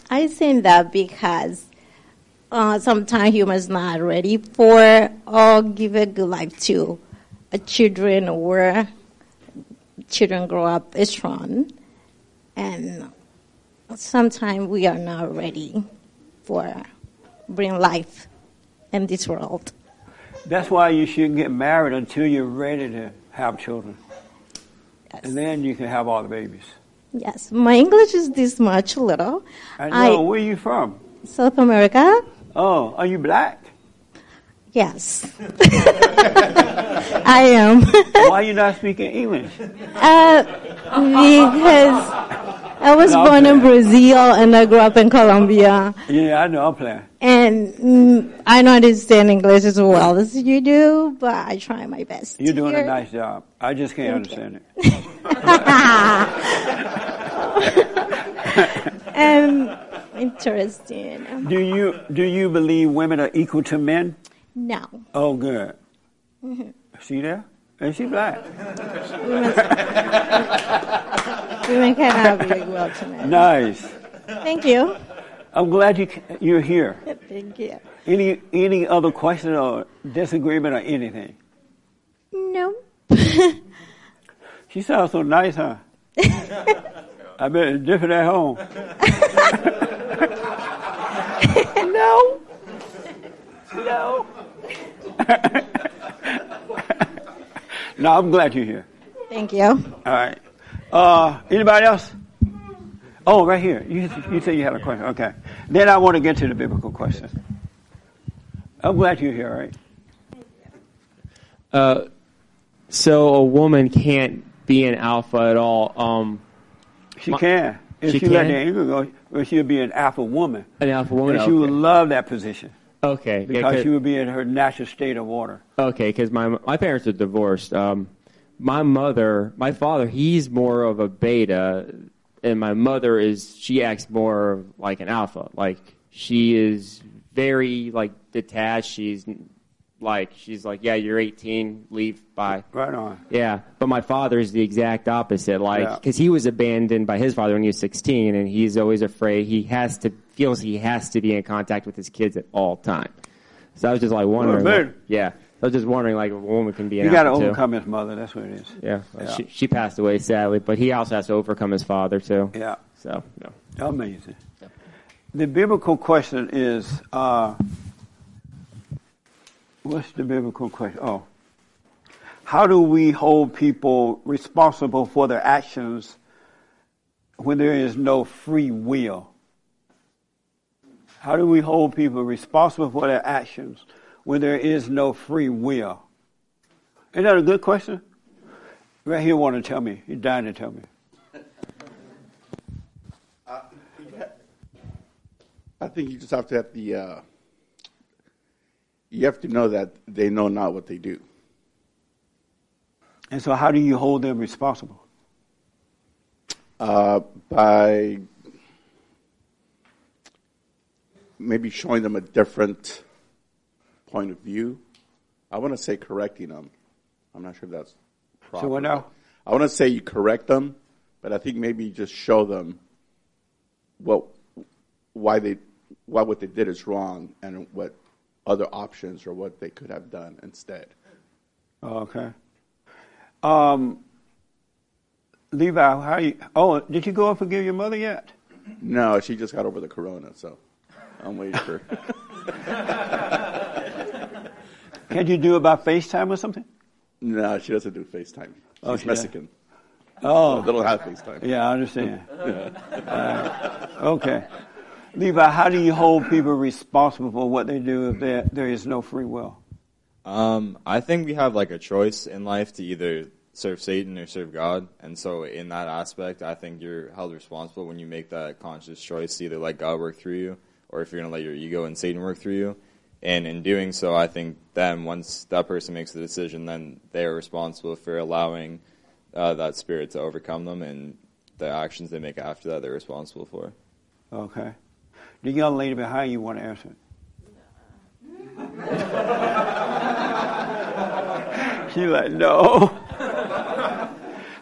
I say that because uh, sometimes humans not ready for or give a good life to a children or children grow up strong, and sometimes we are not ready for bring life in this world. That's why you shouldn't get married until you're ready to have children. And then you can have all the babies. Yes, my English is this much little. I know. Where are you from? South America. Oh, are you black? Yes, *laughs* I am. *laughs* Why are you not speaking English? Uh, because I was No, born in. Brazil and I grew up in Colombia. Yeah, I know. I'm playing. And mm, I don't understand English as well as you do, but I try my best. You're doing a nice job. I just can't understand it. *laughs* um, interesting. Do you do you believe women are equal to men? No. Oh, good. Mhm. See there? And she black. Women cannot be equal to men. Nice. Thank you. I'm glad you, you're here. Thank you. Any any other question or disagreement or anything? No. *laughs* She sounds so nice, huh? *laughs* I bet it's different at home. *laughs* no. No. no, I'm glad you're here. Thank you. All right. Uh, anybody else? Oh, right here. You, you said you had a question. Okay. Then I want to get to the biblical question. I'm glad you're here, right? Uh, so a woman can't be an alpha at all. Um, She my- can. If she she, let can? the anger go, well, she'll be an alpha woman. An alpha woman. And she okay. would love that position Okay. yeah, she would be in her natural state of order. Okay, because my my parents are divorced. Um, my mother, my father, he's more of a beta, and my mother is she acts more like an alpha. Like she is very like detached. She's like she's like, yeah, you're 18, leave, bye. Right on. Yeah, but my father is the exact opposite. Like, Yeah. because he was abandoned by his father when he was 16, and he's always afraid. He has to feels he has to be in contact with his kids at all time. So I was just like wondering. yeah, I was just wondering like a woman can be an You got to too. overcome his mother. That's what it is. Yeah, Yeah. She, she passed away sadly, but he also has to overcome his father too. Yeah. So no. Amazing. The biblical question is, uh, what's the biblical question? Oh, how do we hold people responsible for their actions when there is no free will? How do we hold people responsible for their actions when there is no free will? Isn't that a good question? Right here, want to tell me. He's dying to tell me. I think you just have to have the. Uh, you have to know that they know not what they do. And so, how do you hold them responsible? Uh, by maybe showing them a different point of view. I want to say correcting them. I'm not sure if that's proper. So what now? I want to say you correct them, but I think maybe you just show them what why they why what they did is wrong and what other options or what they could have done instead. Okay. Um, Levi, how you? Oh, did you go and forgive your mother yet? No, she just got over the corona, so I'm waiting for. *laughs* Can you do it by FaceTime or something? no, she doesn't do FaceTime. She's Oh, she Mexican. Oh, they don't have FaceTime. Yeah, I understand. Yeah. Uh, okay. Levi, how do you hold people responsible for what they do if there, there is no free will? Um, I think we have like a choice in life to either serve Satan or serve God, and so in that aspect, I think you're held responsible when you make that conscious choice to either let God work through you, or if you're going to let your ego and Satan work through you. And in doing so, I think then once that person makes the decision, then they are responsible for allowing uh, that spirit to overcome them, and the actions they make after that, they're responsible for. Okay. The young lady behind you want to answer *laughs* it. She's like, no. *laughs*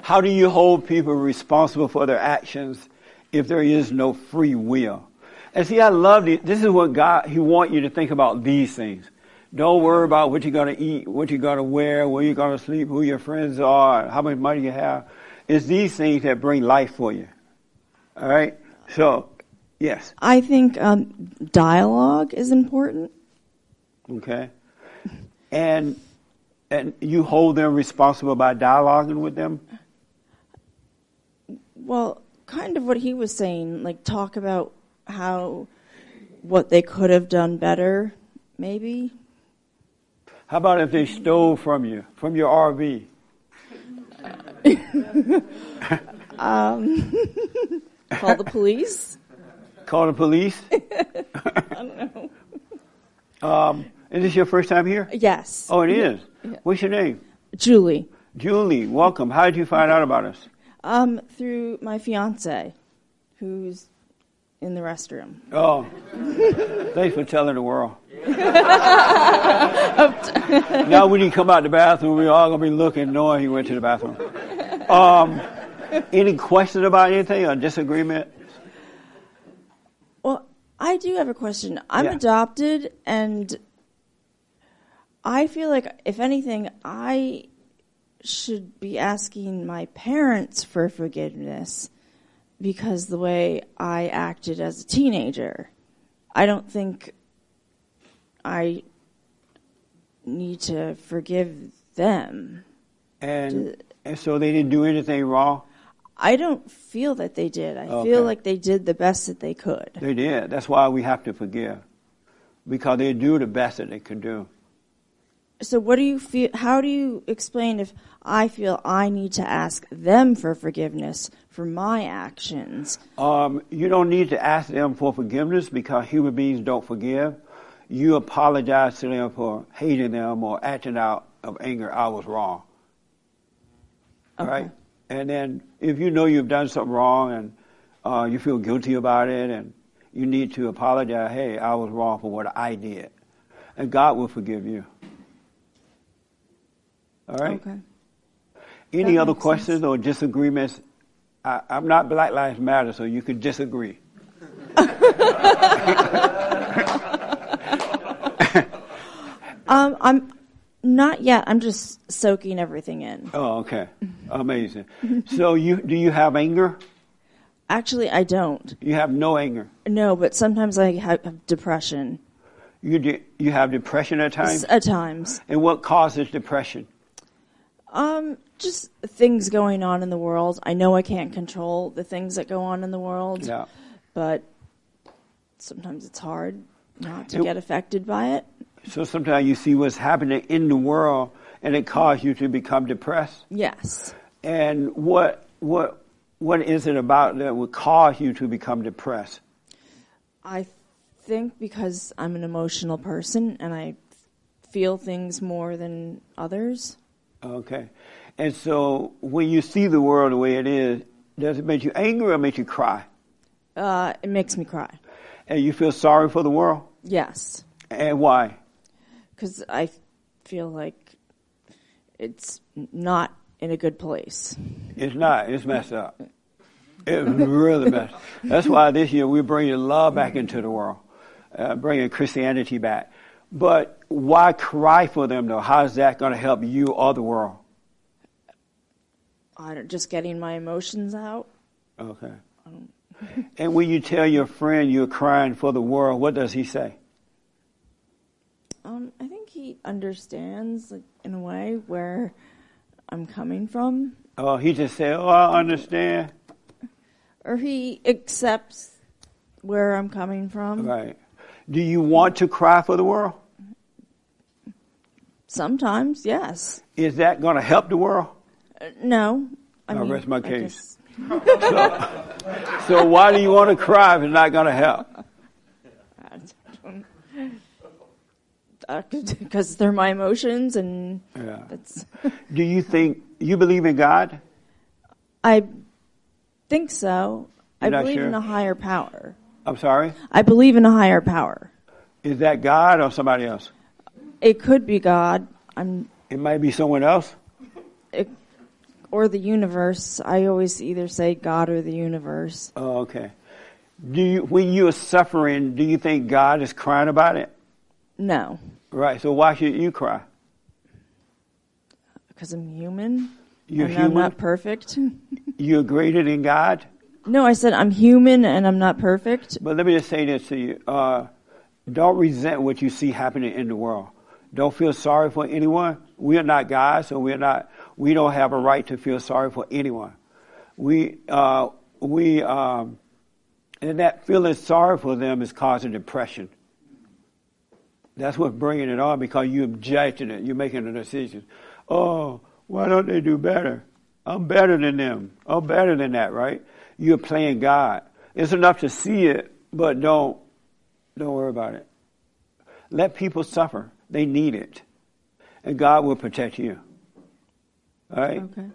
How do you hold people responsible for their actions if there is no free will? And see, I love it. This is what God, He wants you to think about these things. Don't worry about what you're going to eat, what you're going to wear, where you're going to sleep, who your friends are, how much money you have. It's these things that bring life for you. All right? So, yes. I think um, dialogue is important. Okay. And And you hold them responsible by dialoguing with them? Well, kind of what he was saying, like talk about how what they could have done better, maybe. How about if they stole from you, from your RV? *laughs* um, *laughs* call the police. Call the police? *laughs* I don't know. Um, is this your first time here? Yes. Oh, it is. Yeah. What's your name? Julie. Julie, welcome. How did you find out about us? Um, through my fiance, who's in the restroom. Oh, thanks for telling the world. *laughs* now, when you come out the bathroom, we're all gonna be looking, knowing he went to the bathroom. Um, any questions about anything or disagreement? Well, I do have a question. I'm Yeah. adopted, and I feel like, if anything, I should be asking my parents for forgiveness because the way I acted as a teenager. I don't think I need to forgive them. And and so they didn't do anything wrong. I don't feel that they did. I Okay. feel like they did the best that they could. They did. That's why we have to forgive, because they do the best that they can do. So what do you feel how do you explain if I feel I need to ask them for forgiveness for my actions? Um, you don't need to ask them for forgiveness because human beings don't forgive. You apologize to them for hating them or acting out of anger. I was wrong. Right? And then if you know you've done something wrong and uh, you feel guilty about it and you need to apologize, hey, I was wrong for what I did. And God will forgive you. All right? Okay. Any That other questions or disagreements? I, I'm not Black Lives Matter, so you can disagree. Um I'm not yet. I'm just soaking everything in. Oh, okay. Amazing. So you do you have anger? Actually, I don't. You have no anger. No, but sometimes I have depression. You de- you have depression at times. At times. And what causes depression? Um, just things going on in the world. I know I can't control the things that go on in the world. Yeah. But sometimes it's hard not to And- get affected by it. So sometimes you see what's happening in the world, and it causes you to become depressed. Yes. And what what what is it about that would cause you to become depressed? I think because I'm an emotional person and I feel things more than others. Okay. And so when you see the world the way it is, does it make you angry or make you cry? Uh, it makes me cry. And you feel sorry for the world? Yes. And why? Because I feel like it's not in a good place. It's not. It's messed up. It's really messed. That's why this year we're bringing love back into the world, uh, bringing Christianity back. But why cry for them though? How is that going to help you or the world? I don't, just getting my emotions out. Okay. *laughs* *laughs* And when you tell your friend you're crying for the world, what does he say? Um, I think he understands, like, in a way, where I'm coming from, Oh, he just said, "Oh, I understand." or he accepts where I'm coming from. Right. Do you want to cry for the world? Sometimes, yes. Is that going to help the world? Uh, no. I I'll mean, rest my case. so, so why do you want to cry if it's not going to help? *laughs* because they're my emotions, and Yeah. that's. *laughs* Do you think you believe in God? I think so. I You're not believe sure? in a higher power. I'm sorry. I believe in a higher power. Is that God or somebody else? It could be God. I'm. It might be someone else. It, or the universe. I always either say God or the universe. Oh, okay. Do you, when you are suffering, do you think God is crying about it? No, Right. So why should you cry? because I'm human. You're and I'm human? not perfect. *laughs* You're greater than God. No, I said I'm human and I'm not perfect. But let me just say this to you: uh, don't resent what you see happening in the world. Don't feel sorry for anyone. We are not God, so we're not. We don't have a right to feel sorry for anyone. We uh, we um, and that feeling sorry for them is causing depression. That's what's bringing it on because you're judging it. You're making a decision. Oh, why don't they do better? I'm better than them. I'm better than that, right? You're playing God. It's enough to see it, but don't don't worry about it. Let people suffer. They need it. And God will protect you. All right? Okay.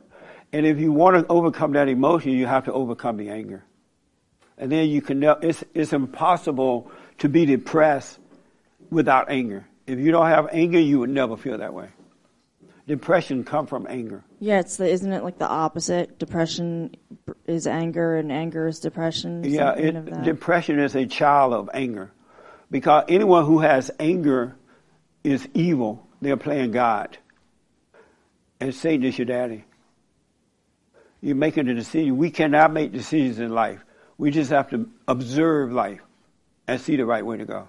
And if you want to overcome that emotion, you have to overcome the anger. And then you can, it's, it's impossible to be depressed without anger. If you don't have anger, you would never feel that way. Depression comes from anger. Yeah, it's the, isn't it like the opposite? Depression is anger, and anger is depression. Yeah, it, depression is a child of anger. Because anyone who has anger is evil. They're playing God. And Satan is your daddy. You're making a decision. We cannot make decisions in life. We just have to observe life and see the right way to go.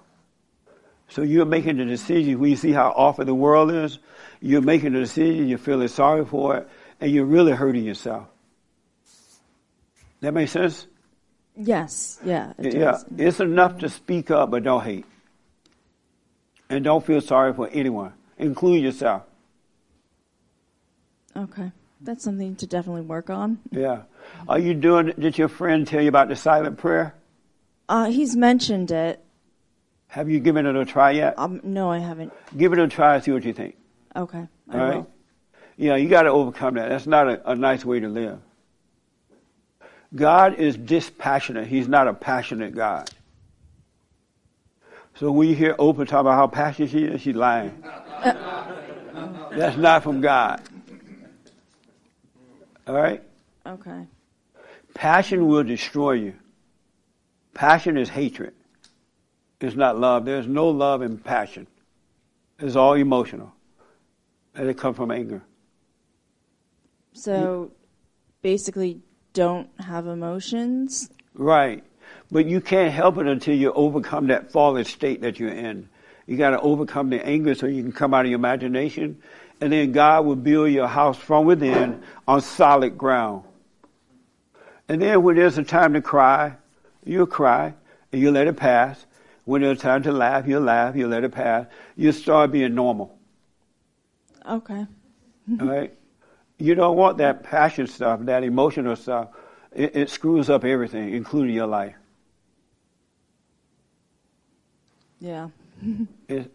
So you're making the decision when you see how awful the world is, you're making a decision, you're feeling sorry for it, and you're really hurting yourself. That makes sense? yes, yeah, it yeah, does. it's enough to speak up, but don't hate. And don't feel sorry for anyone, including yourself. Okay, that's something to definitely work on. Yeah. Are you doing, did your friend tell you about the silent prayer? Uh, he's mentioned it. Have you given it a try yet? Um, no, I haven't. Give it a try and see what you think. Okay, I All right? will. Yeah, you got to overcome that. That's not a, a nice way to live. God is dispassionate. He's not a passionate God. So when you hear Oprah talk about how passionate she is, she's lying. That's not from God. All right? Okay. Passion will destroy you. Passion is hatred. It's not love. There's no love in passion. It's all emotional. And it comes from anger. So, basically, don't have emotions. Right. But you can't help it until you overcome that fallen state that you're in. You got to overcome the anger so you can come out of your imagination. And then God will build your house from within on solid ground. And then when there's a time to cry, you'll cry and you'll let it pass. When there's time to laugh, you'll laugh, you'll let it pass. You'll start being normal. Okay. All right? You don't want that passion stuff, that emotional stuff. It, it screws up everything, including your life. Yeah.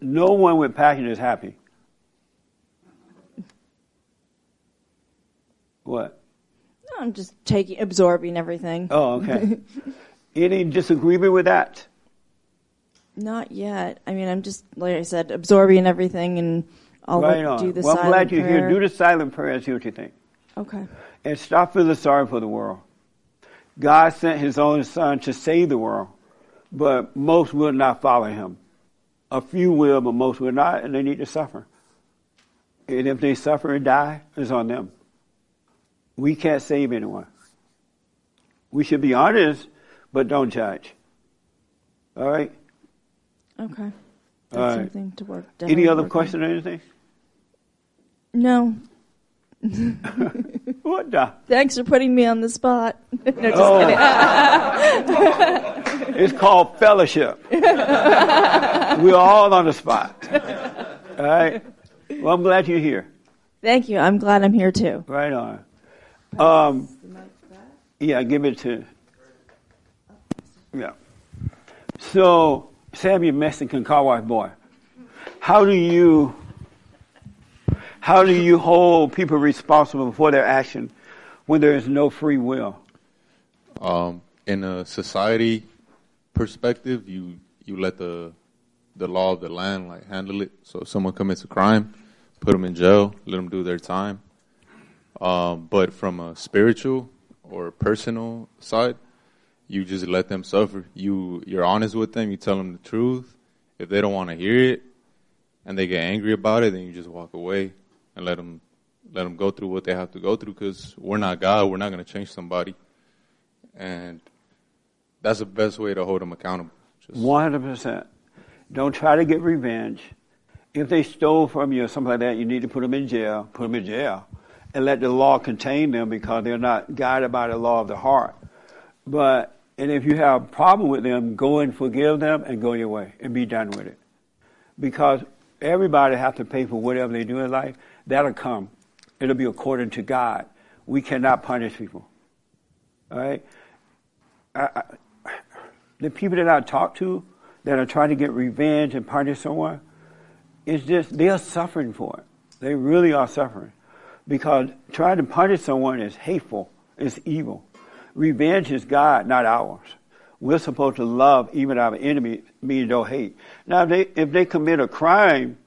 No one with passion is happy. What? I'm just taking, absorbing everything. Oh, okay. *laughs* Any disagreement with that? Not yet. I mean, I'm just like I said, absorbing everything, and I'll right on. do the well, I'm silent glad you're prayer. here. Do the silent prayer and see what you think. Okay. And stop feeling sorry for the world. God sent his only son to save the world, but most will not follow him. A few will, but most will not, and they need to suffer. And if they suffer and die, it's on them. We can't save anyone. We should be honest, but don't judge. All right? Okay. That's All right. something to work. Any other question or anything? No. *laughs* what the? Thanks for putting me on the spot. *laughs* no, just Oh. kidding. *laughs* It's called fellowship. We're all on the spot. All right? Well, I'm glad you're here. Thank you. I'm glad I'm here too. Right on. Um, yeah, give it to. Yeah. So, Sam, you're Mexican car wash boy. How do you, how do you hold people responsible for their action when there is no free will? Um, in a society perspective, you you let the the law of the land like handle it. So if someone commits a crime, put them in jail, let them do their time. Um, but from a spiritual or personal side, you just let them suffer. You you're honest with them. You tell them the truth. If they don't want to hear it, and they get angry about it, then you just walk away and let them let them go through what they have to go through. Because we're not God. We're not going to change somebody, and that's the best way to hold them accountable. One hundred percent. Don't try to get revenge, if they stole from you or something like that, you need to put them in jail, put them in jail, and let the law contain them because they're not guided by the law of the heart. But, and if you have a problem with them, go and forgive them and go your way and be done with it. Because everybody has to pay for whatever they do in life. That'll come. It'll be according to God. We cannot punish people. All right? I, I, the people that I talk to that are trying to get revenge and punish someone, it's just, they're suffering for it. They really are suffering. Because trying to punish someone is hateful, it's evil. Revenge is God, not ours. We're supposed to love even our enemy, meaning don't hate. Now, if they, if they commit a crime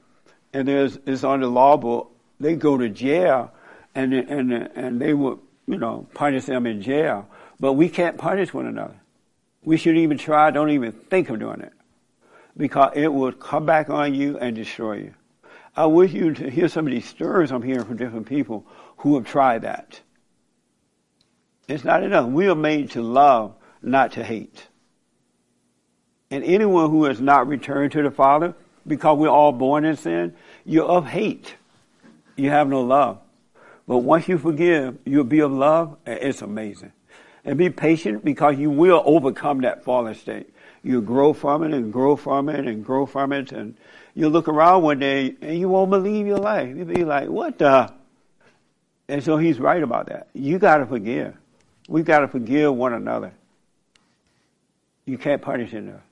and there's, it's on the law book, they go to jail and, and, and they will, you know, punish them in jail. But we can't punish one another. We should even try, don't even think of doing it. Because it will come back on you and destroy you. I wish you to hear some of these stories I'm hearing from different people who have tried that. It's not enough. We are made to love, not to hate. And anyone who has not returned to the Father, because we're all born in sin, you're of hate. You have no love. But once you forgive, you'll be of love, and it's amazing. And be patient because you will overcome that fallen state. You'll grow from it and grow from it and grow from it, and you'll look around one day and you won't believe your life. You'll be like, what the? And so he's right about that. You gotta forgive. We gotta forgive one another. You can't punish enough.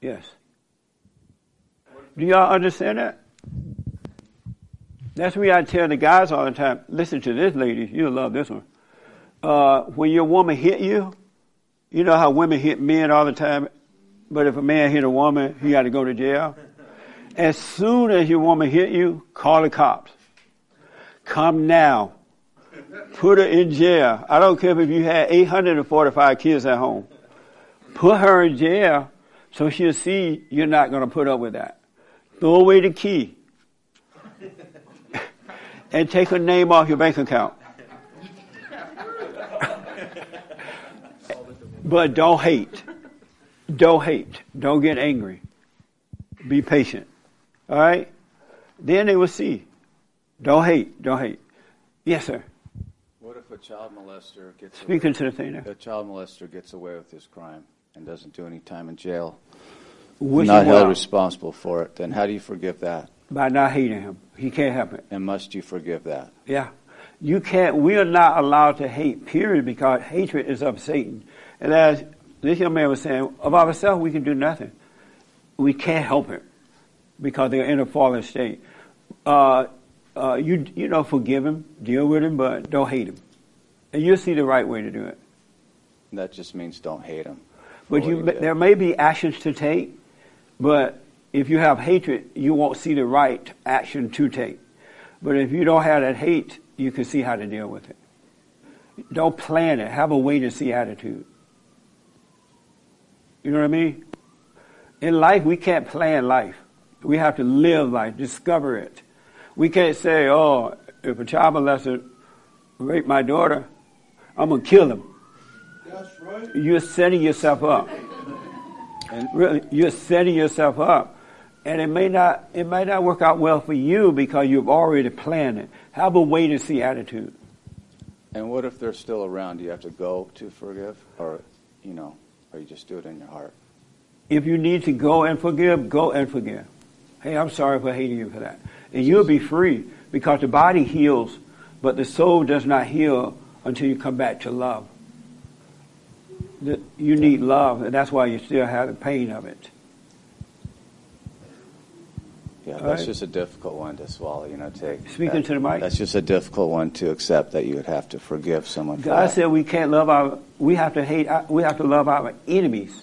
Yes. Do y'all understand that? That's why I tell the guys all the time, listen to this ladies, you'll love this one. Uh, when your woman hit you, you know how women hit men all the time, but if a man hit a woman, he got to go to jail. As soon as your woman hit you, call the cops. Come now. Put her in jail. I don't care if you had 845 kids at home. Put her in jail so she'll see you're not going to put up with that. Throw away the key. And take a name off your bank account. but don't hate. Don't hate. Don't get angry. Be patient. All right? Then they will see. Don't hate. Don't hate. Yes, sir. What if a child molester gets away, the thing now. A child molester gets away with his crime and doesn't do any time in jail, Wish not held well. responsible for it. Then how do you forgive that? By not hating him. He can't help it. And must you forgive that? Yeah. You can't, we are not allowed to hate, period, because hatred is of Satan. And as this young man was saying, of ourselves, we can do nothing. We can't help it because they're in a fallen state. Uh, uh, you, you know, forgive him, deal with him, but don't hate him. And you'll see the right way to do it. That just means don't hate him. But you, there may be actions to take, but if you have hatred, you won't see the right action to take. But if you don't have that hate, you can see how to deal with it. Don't plan it. Have a wait and see attitude. You know what I mean? In life, we can't plan life. We have to live life, discover it. We can't say, oh, if a child molester raped my daughter, I'm going to kill him. That's right. You're setting yourself up. And really, you're setting yourself up. And it may not, it may not work out well for you because you've already planned it. Have a wait and see attitude. And what if they're still around? Do you have to go to forgive, or you know, or you just do it in your heart? If you need to go and forgive, go and forgive. Hey, I'm sorry for hating you for that. And you'll be free because the body heals, but the soul does not heal until you come back to love. You need love, and that's why you still have the pain of it. Yeah, All that's right. just a difficult one to swallow. You know, take. Speaking that- to the mic. That's just a difficult one to accept that you would have to forgive someone. For that. said we can't love our, we have to hate, uh, we have to love our enemies.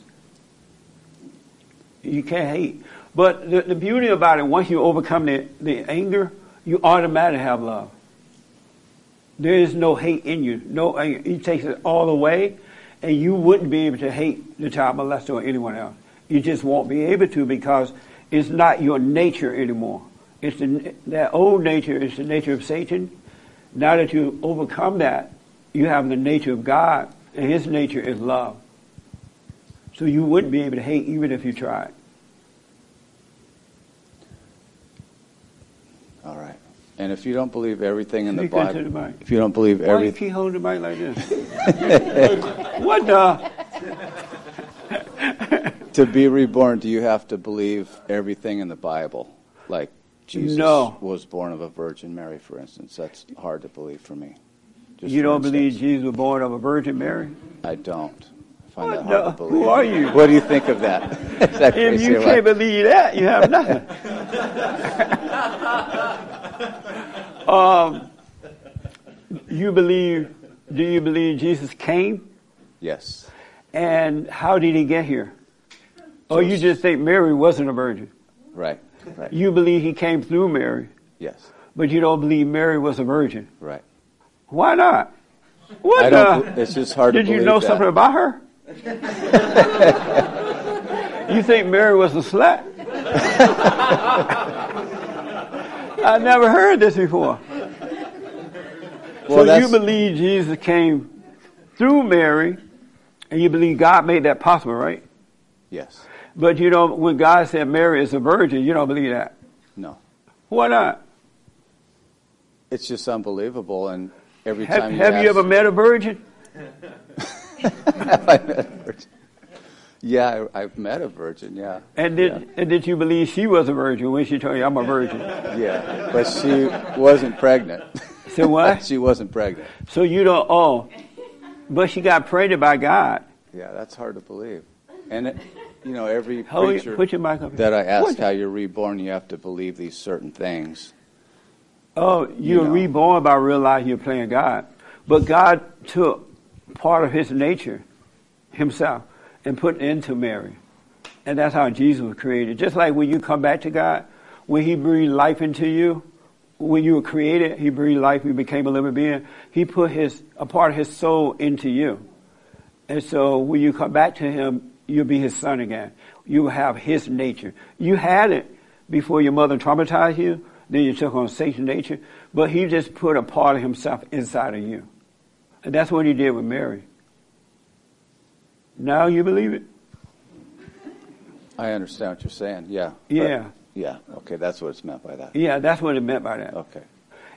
You can't hate. But the, the beauty about it, once you overcome the, the anger, you automatically have love. There is no hate in you. No uh, anger. He takes it all away, and you wouldn't be able to hate the child molester or anyone else. You just won't be able to because is not your nature anymore. It's the, that old nature is the nature of Satan. Now that you overcome that, you have the nature of God, and His nature is love. So you wouldn't be able to hate even if you tried. All right. And if you don't believe everything in Speak the Bible, the if you don't believe everything, why he you keep holding the mic like this? *laughs* what the? To be reborn, do you have to believe everything in the Bible? Like Jesus No. was born of a Virgin Mary, for instance. That's hard to believe for me. Just you don't believe Jesus was born of a Virgin Mary? I don't. I find What that hard the- to believe. who are you? What do you think of that? *laughs* That If you can't believe that, you have nothing. *laughs* um, you believe? Do you believe Jesus came? Yes. And how did he get here? Or you just think Mary wasn't a virgin? Right. Right. You believe he came through Mary, Yes. but you don't believe Mary was a virgin. Right. Why not? What I the? don't. It's just hard Did you know that. something about her? *laughs* you think Mary was a slut? *laughs* I never heard this before. Well, so you believe Jesus came through Mary, and you believe God made that possible, right? Yes. But you don't. When God said Mary is a virgin, you don't believe that. No. Why not? It's just unbelievable. And every Have, time have you, you ever met a virgin? *laughs* Have I met a virgin? Yeah, I, I've met a virgin. Yeah. And did and did you believe she was a virgin when she told you I'm a virgin? Yeah, but she wasn't pregnant. So what? *laughs* she wasn't pregnant. So you don't. Oh, but she got pregnant by God. Yeah, that's hard to believe. And it, you know, every *laughs* preacher put your mic up that I asked What? how you're reborn, you have to believe these certain things. Oh, you're know. reborn by realizing you're playing God. But God took part of his nature, himself, and put it into Mary. And that's how Jesus was created. Just like when you come back to God, when he breathed life into you, when you were created, he breathed life, you became a living being. He put his, a part of his soul into you. And so when you come back to him, you'll be his son again. You will have his nature. You had it before your mother traumatized you, then you took on Satan's nature, but he just put a part of himself inside of you. And that's what he did with Mary. Now you believe it? I understand what you're saying. Yeah. but- Yeah. yeah. Okay, that's what it's meant by that. Yeah, that's what it meant by that. Okay.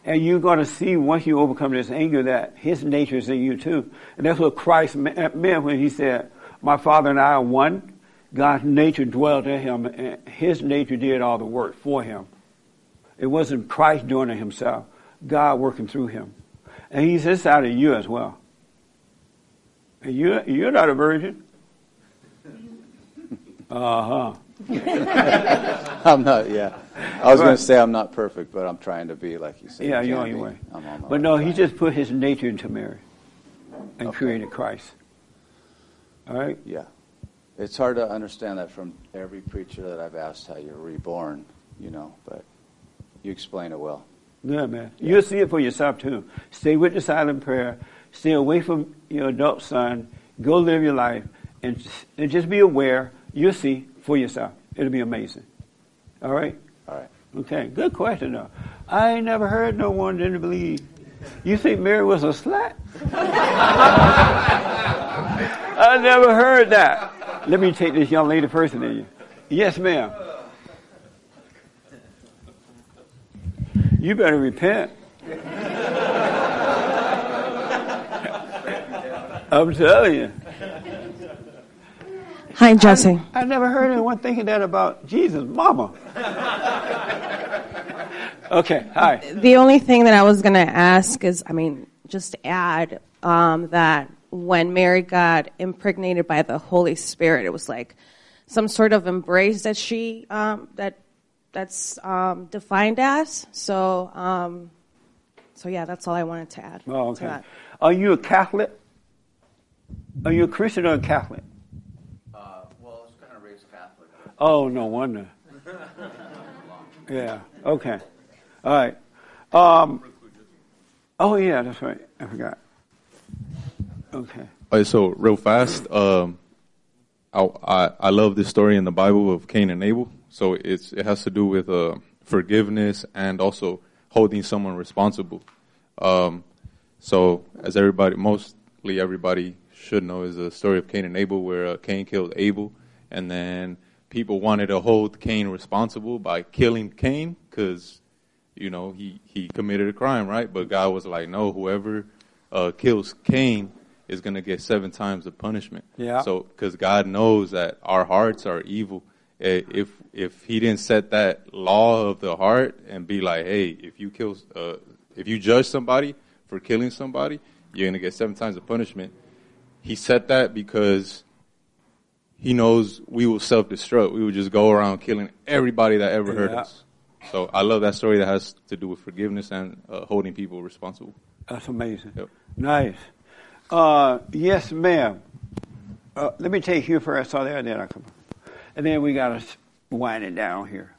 And you're going to see once you overcome this anger that his nature is in you too. And that's what Christ meant when he said, My Father and I are one. God's nature dwelt in him, and his nature did all the work for him. It wasn't Christ doing it himself, God working through him. And he's inside of you as well. And you're, you're not a virgin. *laughs* Uh huh. *laughs* I'm not. Yeah. I was going to say I'm not perfect, but I'm trying to be like you said. Yeah, you you're on your way. I'm on my But no, he just put his nature into Mary and created Christ. All right? Yeah. It's hard to understand that from every preacher that I've asked how you're reborn, you know, but you explain it well. Yeah, man. You'll see it for yourself too. Stay with the silent prayer. Stay away from your adult son. Go live your life and, and just be aware. You'll see for yourself. It'll be amazing. All right? All right. Okay. Good question though. I ain't never heard no one didn't believe. You think Mary was a slut? *laughs* I never heard that. Let me take this young lady first and then you. Yes, ma'am. You better repent. I'm telling you. Hi, Jesse. I never heard anyone thinking that about Jesus' mama. okay, hi. The only thing that I was going to ask is, I mean, just add um, that when Mary got impregnated by the Holy Spirit, it was like some sort of embrace that she um, that that's um, defined as. So, um, so yeah, that's all I wanted to add. Oh, to okay. that. Are you a Catholic? Are you a Christian or a Catholic? Uh, well, I was kind of raised Catholic. Oh, no wonder. *laughs* Yeah. Okay. All right. Um, oh, yeah, that's right. I forgot. Okay. So real fast, um, I, I I love this story in the Bible of Cain and Abel. So it's it has to do with uh, forgiveness and also holding someone responsible. Um, so as everybody, mostly everybody should know, is the story of Cain and Abel, where uh, Cain killed Abel, and then people wanted to hold Cain responsible by killing Cain because you know, he he committed a crime, right? But God was like, no, whoever uh, kills Cain is going to get seven times the punishment. Yeah. So because God knows that our hearts are evil. Eh, If if He didn't set that law of the heart and be like, hey, if you kill, uh, if you judge somebody for killing somebody, you're going to get seven times the punishment. He set that because he knows we will self-destruct. We will just go around killing everybody that ever hurt Yeah. us. So I love that story that has to do with forgiveness and uh, holding people responsible. That's amazing. Nice. Uh, yes, ma'am. Uh, let me take you first, so there, then I come. And then we got to wind it down here.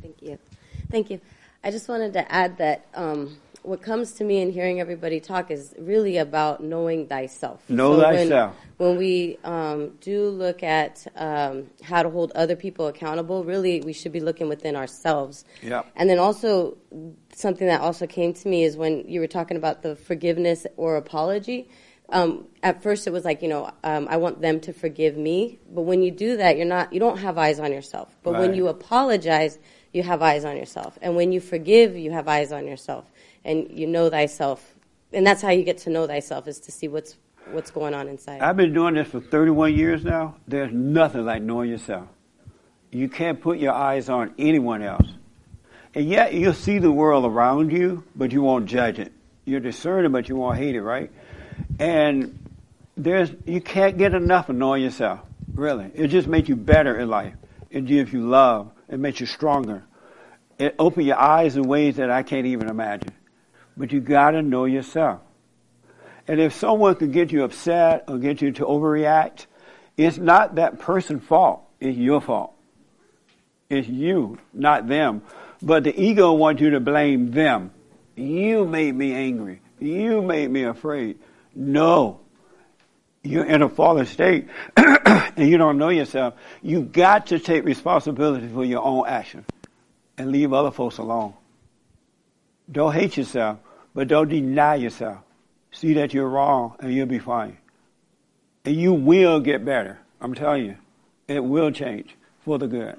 Thank you. Thank you. I just wanted to add that um, what comes to me in hearing everybody talk is really about knowing thyself. Know thyself. When, when we um, do look at um, how to hold other people accountable, really we should be looking within ourselves. Yeah. And then also, something that also came to me is when you were talking about the forgiveness or apology. Um, at first, it was like you know, um, I want them to forgive me, but when you do that, you're not, you don't have eyes on yourself. But when you apologize, you have eyes on yourself, and when you forgive, you have eyes on yourself, and you know thyself, and that's how you get to know thyself is to see what's what's going on inside. I've been doing this for 31 years now. There's nothing like knowing yourself. You can't put your eyes on anyone else. And yet you'll see the world around you, but you won't judge it. You're discerning, but you won't hate it, right? And there's, you can't get enough of knowing yourself, really. It just makes you better in life. It gives you love. It makes you stronger. It opens your eyes in ways that I can't even imagine. But you gotta know yourself. And if someone could get you upset or get you to overreact, it's not that person's fault. It's your fault. It's you, not them. But the ego wants you to blame them. You made me angry. You made me afraid. No. You're in a fallen state *clears throat* and you don't know yourself. You got to take responsibility for your own action and leave other folks alone. Don't hate yourself, but don't deny yourself. See that you're wrong and you'll be fine. And you will get better. I'm telling you. It will change for the good.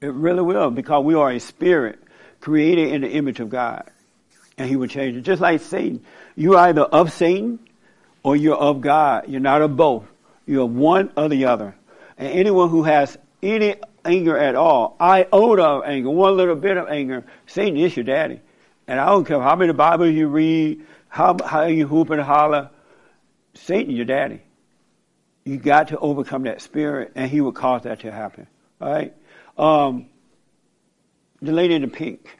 It really will because we are a spirit created in the image of God. And he will change it. Just like Satan. You're either of Satan or you're of God. You're not of both. You're one or the other. And anyone who has any anger at all, iota of anger, one little bit of anger, Satan is your daddy. And I don't care how many Bibles you read, how, how you hoop and holler, Satan your daddy. You got to overcome that spirit, and he will cause that to happen. All right? Um, the lady in the pink.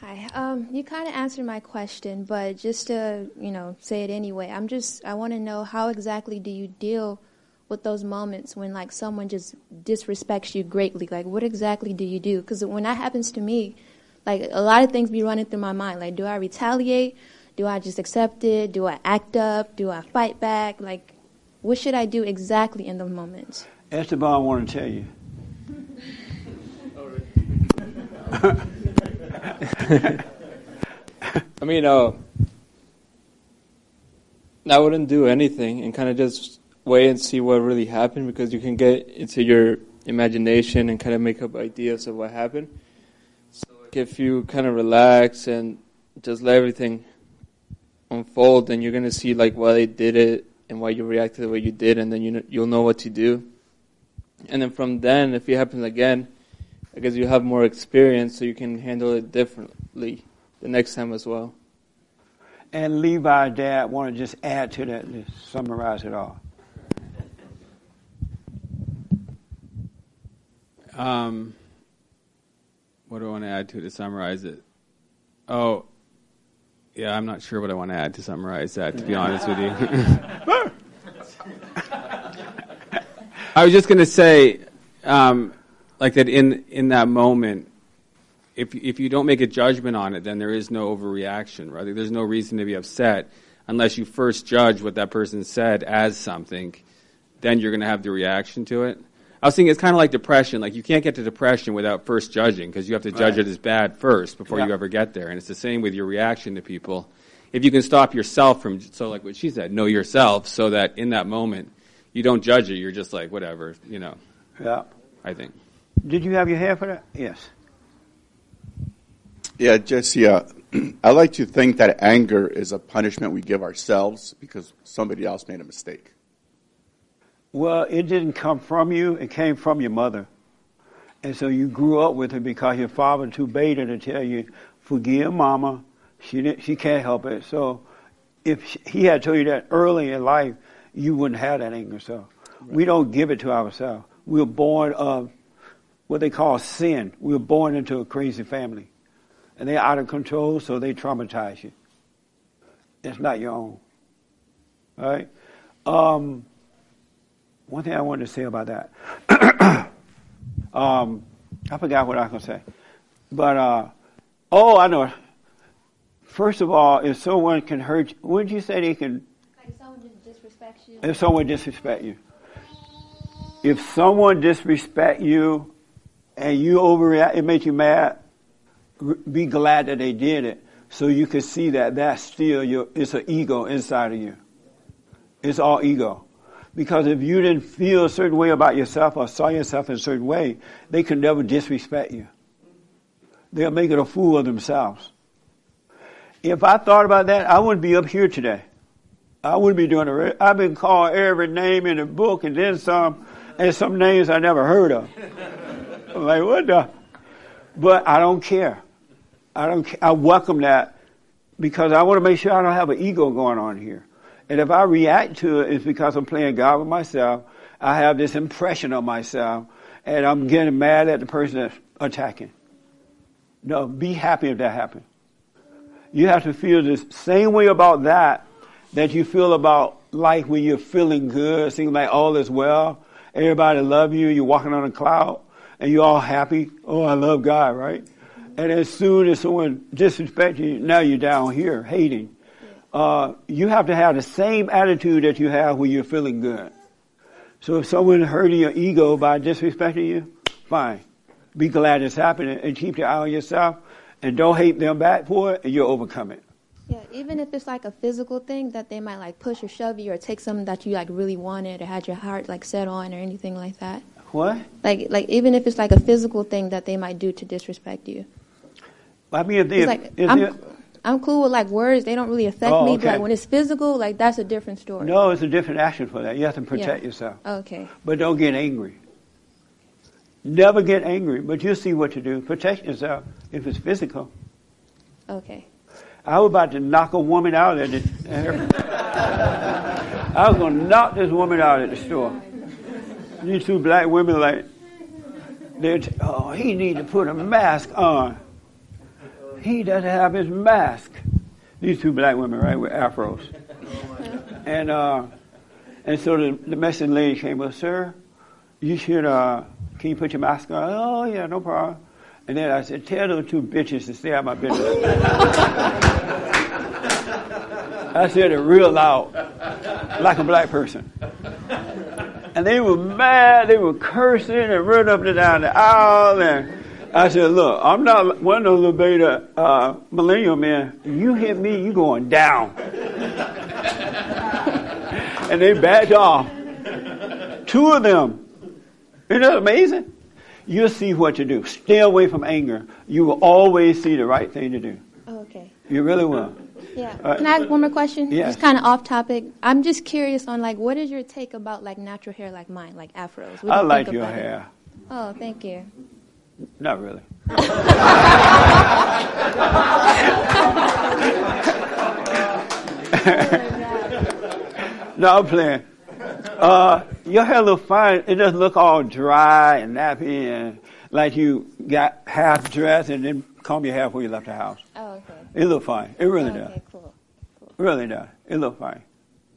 Hi. Um, you kind of answered my question, but just to you know say it anyway, I'm just I want to know how exactly do you deal with those moments when like someone just disrespects you greatly? Like, what exactly do you do? Because when that happens to me, like a lot of things be running through my mind. Like, do I retaliate? Do I just accept it? Do I act up? Do I fight back? Like, what should I do exactly in those moments? Esteban, I want to tell you. *laughs* I mean, uh, I wouldn't do anything and kind of just wait and see what really happened because you can get into your imagination and kind of make up ideas of what happened. So, like, if you kind of relax and just let everything unfold, then you're gonna see like why they did it and why you reacted the way you did, and then you know, you'll know what to do. And then from then, if it happens again, I guess you have more experience, so you can handle it differently the next time as well. And Levi, Dad, want to just add to that, just summarize it all. Um, what do I want to add to it to summarize it? Oh, yeah, I'm not sure what I want to add to summarize that. To be honest with you, *laughs* I was just going to say, um, like that in in that moment, if if you don't make a judgment on it, then there is no overreaction. Right? There's no reason to be upset unless you first judge what that person said as something. Then you're going to have the reaction to it. I was thinking it's kind of like depression. Like you can't get to depression without first judging because you have to judge Right. it as bad first before Yeah. you ever get there. And it's the same with your reaction to people. If you can stop yourself from, so like what she said, know yourself so that in that moment you don't judge it. You're just like, whatever, you know. Yeah. I think. Did you have your hand for that? Yes. Yeah, Jesse, uh, *clears throat* I like to think that anger is a punishment we give ourselves because somebody else made a mistake. Well, it didn't come from you, it came from your mother. And so you grew up with it because your father too beta to tell you, forgive mama, she, didn't, she can't help it. So if he had told you that early in life, you wouldn't have that anger. So we don't give it to ourselves. We're born of what they call sin. We're born into a crazy family. And they're out of control, so they traumatize you. It's not your own. All right? Um, one thing I wanted to say about that. *clears throat* um, I forgot what I was going to say. But, uh, oh, I know. First of all, if someone can hurt you, would you say they can? Like someone disrespects you. If someone disrespect you. If someone disrespect you and you overreact, it makes you mad, be glad that they did it so you can see that that's still your, it's an ego inside of you. It's all ego. Because if you didn't feel a certain way about yourself or saw yourself in a certain way, they could never disrespect you. They'll make it a fool of themselves. If I thought about that, I wouldn't be up here today. I wouldn't be doing it. I've been called every name in the book and then some, and some names I never heard of. I'm like, what the? But I don't care. I don't. I welcome that because I want to make sure I don't have an ego going on here. And if I react to it, it's because I'm playing God with myself. I have this impression of myself, and I'm getting mad at the person that's attacking. No, be happy if that happens. You have to feel the same way about that that you feel about life when you're feeling good, seems like all is well. Everybody love you. You're walking on a cloud, and you're all happy. Oh, I love God, right? And as soon as someone disrespects you, now you're down here hating. Uh, you have to have the same attitude that you have when you're feeling good. So if someone hurting your ego by disrespecting you, fine. Be glad it's happening and keep your eye on yourself and don't hate them back for it and you'll overcome it. Yeah, even if it's like a physical thing that they might like push or shove you or take something that you like really wanted or had your heart like set on or anything like that. What? Like like even if it's like a physical thing that they might do to disrespect you. I mean, if they, like, if they- I'm cool with like words; they don't really affect Oh, me. But like when it's physical, like that's a different story. no, it's a different action for that. You have to protect Yeah. yourself. Okay. But don't get angry. Never get angry, but you'll see what to do. Protect yourself if it's physical. Okay. I was about to knock a woman out at the. *laughs* I was going to knock this woman out at the store. These two black women, like, they oh, he need to put a mask on. He doesn't have his mask. These two black women, right, with afros. And uh, and so the, the Mexican lady came up, sir, you should, uh, can you put your mask on? Oh, yeah, no problem. And then I said, tell those two bitches to stay out of my business. I said it real loud, like a black person. And they were mad, they were cursing and running up and down the aisle. And I said, look, I'm not one of those little beta uh, millennial men. You hit me, you going down. *laughs* and they backed off. Two of them. Isn't that amazing? You'll see what to do. Stay away from anger. You will always see the right thing to do. Okay. You really will. Yeah. Uh, Can I ask one more question? yes. Just kind of off topic. I'm just curious on like what is your take about like natural hair like mine, like afros? What I you like your about it? hair. Oh, thank you. Not really. *laughs* no, I'm playing. Uh, your hair look fine. It doesn't look all dry and nappy and like you got half dressed and then comb your hair before you left the house. Oh, okay. It look fine. It really does. Okay, cool. cool. Really does. It look fine.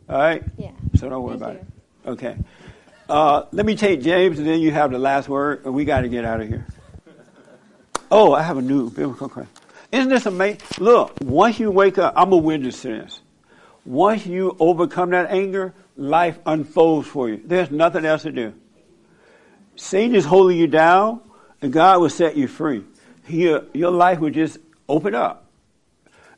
All right? Yeah. So don't worry Thank about it. Okay. Uh, let me take James and then you have the last word and we got to get out of here. Oh, I have a new biblical question. Isn't this amazing? Look, once you wake up, I'm a witness to this. Once you overcome that anger, life unfolds for you. There's nothing else to do. Satan is holding you down, and God will set you free. He, your life will just open up.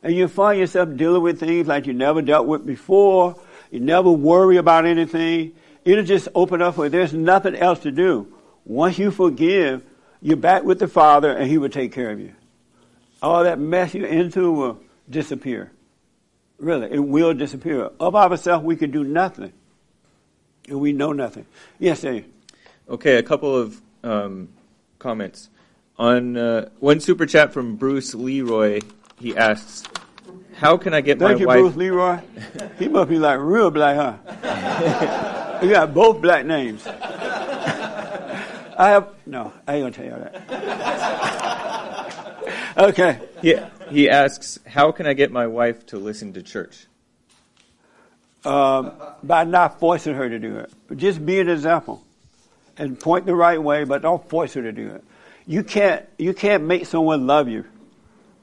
And you'll find yourself dealing with things like you never dealt with before. You never worry about anything. It'll just open up for you. There's nothing else to do. Once you forgive, You're back with the Father, and He will take care of you. All that mess you're into will disappear. Really, it will disappear. Of ourselves, we can do nothing. And we know nothing. Yes, Dave. Okay, a couple of um, comments. On uh, one super chat from Bruce Leroy, he asks, How can I get Thank my you, wife. Bruce Leroy. He must be like real black, huh? *laughs* you got both black names. I have no. I ain't gonna tell you that. *laughs* okay. He, he asks, How can I get my wife to listen to church? Um, by not forcing her to do it, just be an example, and point the right way, but don't force her to do it. You can't. You can't make someone love you,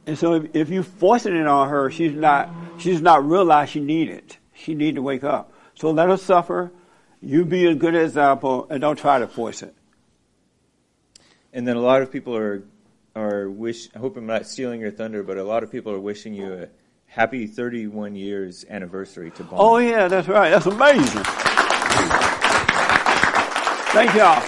and so if, if you forcing it on her, she's not. She's not realize she need it. She need to wake up. So let her suffer. You be a good example, and don't try to force it. And then a lot of people are are wish. I hope I'm not stealing your thunder, but a lot of people are wishing you a happy 31 years anniversary to Bond. Oh yeah, that's right. That's amazing. Thank y'all.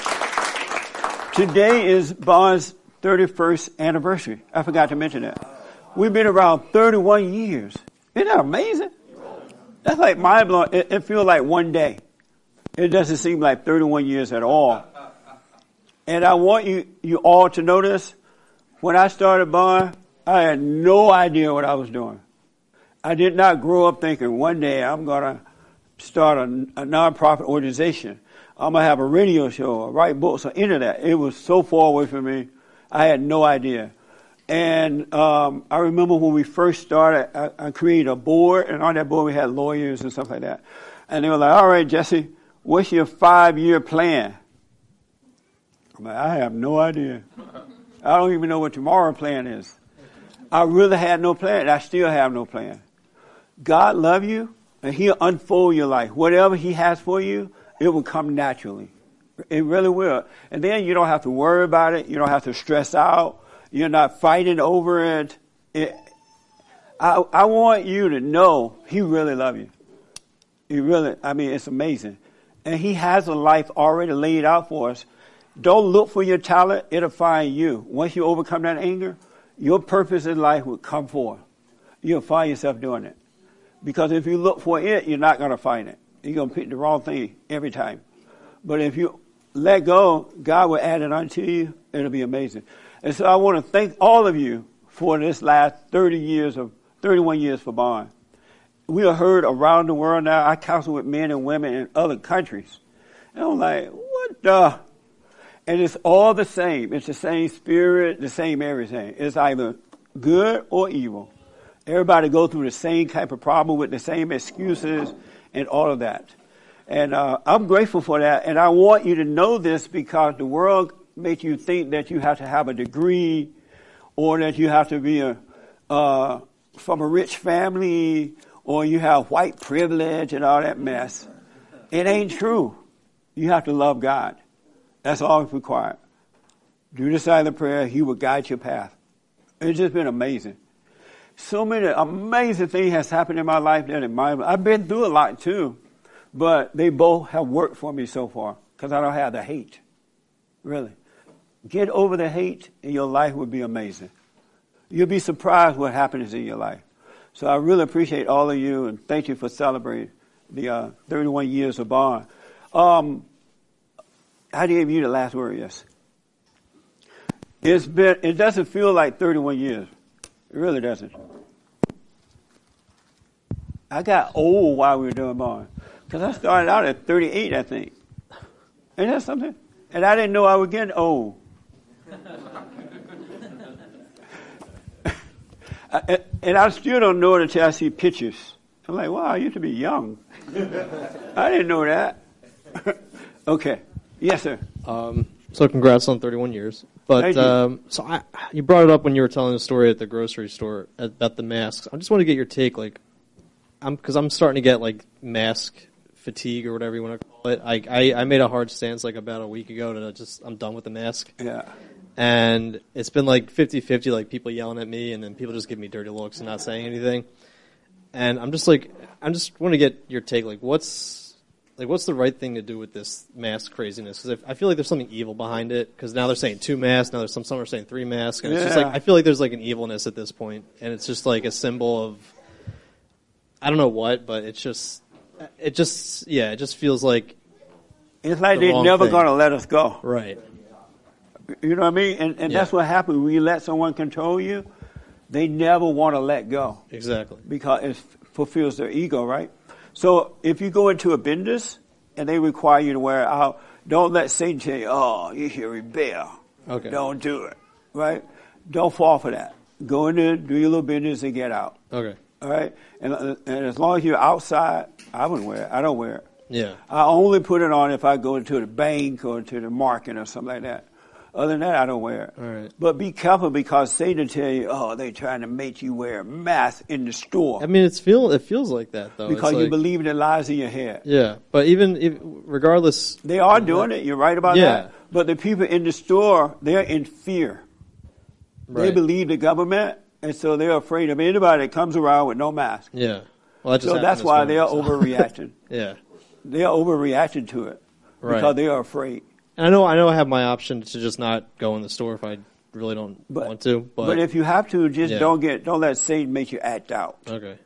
Today is Bond's 31st anniversary. I forgot to mention that. We've been around 31 years. Isn't that amazing? That's like mind blowing. It, it feels like one day. It doesn't seem like 31 years at all. And I want you, you all to notice. When I started Bond, I had no idea what I was doing. I did not grow up thinking one day I'm going to start a, a nonprofit organization. I'm going to have a radio show or write books or any of that. It was so far away from me. I had no idea. And um, I remember when we first started, I, I created a board, and on that board we had lawyers and stuff like that. And they were like, all right, Jesse, what's your five year plan? I have no idea. I don't even know what tomorrow plan is. I really had no plan. I still have no plan. God love you, and He'll unfold your life. Whatever He has for you, it will come naturally. It really will. And then you don't have to worry about it. You don't have to stress out. You're not fighting over it. it I, I want you to know He really love you. He really, I mean, it's amazing. And He has a life already laid out for us. Don't look for your talent, it'll find you. Once you overcome that anger, your purpose in life will come forth. You'll find yourself doing it. Because if you look for it, you're not going to find it. You're going to pick the wrong thing every time. But if you let go, God will add it unto you. It'll be amazing. And so I want to thank all of you for this last 30 years of, 31 years for Bond. We are heard around the world now. I counsel with men and women in other countries. And I'm like, what the? And it's all the same. It's the same spirit, the same everything. It's either good or evil. Everybody go through the same type of problem with the same excuses and all of that. And uh, I'm grateful for that. And I want you to know this because the world makes you think that you have to have a degree or that you have to be a, uh, from a rich family or you have white privilege and all that mess. It ain't true. You have to love God. That's all it's required. Do this side of the prayer. He will guide your path. It's just been amazing. So many amazing things has happened in my life that in my I've been through a lot too, but they both have worked for me so far because I don't have the hate. Really, get over the hate, and your life will be amazing. You'll be surprised what happens in your life. So I really appreciate all of you and thank you for celebrating the uh, 31 years of Bond. Um, I gave you the last word, yes. It's been, it doesn't feel like 31 years. It really doesn't. I got old while we were doing Bond. Because I started out at 38, I think. Ain't that something? And I didn't know I was getting old. *laughs* I, and I still don't know it until I see pictures. I'm like, wow, I used to be young. *laughs* I didn't know that. *laughs* okay. Yes, sir. Um, so congrats on 31 years. But Thank you. um, so I, you brought it up when you were telling the story at the grocery store about the masks. I just want to get your take, like, I'm because I'm starting to get like mask fatigue or whatever you want to call it. I, I I made a hard stance like about a week ago to just I'm done with the mask. Yeah. And it's been like 50-50, like people yelling at me, and then people just give me dirty looks and not saying anything. And I'm just like, I just want to get your take, like, what's like what's the right thing to do with this mask craziness? Because I feel like there's something evil behind it. Because now they're saying two masks, now there's some some are saying three masks, and it's just Yeah. like I feel like there's like an evilness at this point, and it's just like a symbol of I don't know what, but it's just it just yeah, it just feels like It's like the they're wrong never thing. going to let us go. Right. You know what I mean? And, and that's what happens when you let someone control you. They never want to let go. Exactly. Because it fulfills their ego, right? So if you go into a business and they require you to wear it out, don't let Satan tell you, oh, you should rebel. Okay. Don't do it, right? Don't fall for that. Go in there, do your little business, and get out. Okay. All right? And, uh, and as long as you're outside, I wouldn't wear it. I don't wear it. Yeah. I only put it on if I go to the bank or to the market or something like that. Other than that, I don't wear it. All right. But be careful because Satan tell you, oh, they're trying to make you wear a mask in the store I mean, it's feel it feels like that though. It's because you believe the lies in your head. Yeah, but even if, regardless, They are doing it. You're right about Yeah. that. But the people in the store, they're in fear. They believe the government, and so they're afraid of anybody that comes around with no mask. Yeah. Well, that so that's why they're so. *laughs* overreacting. yeah. They're overreacting to it Right. because they are afraid. And I know I know I have my option to just not go in the store if I really don't want to. But, But, if you have to, just Yeah. don't get don't let Satan make you act out. okay.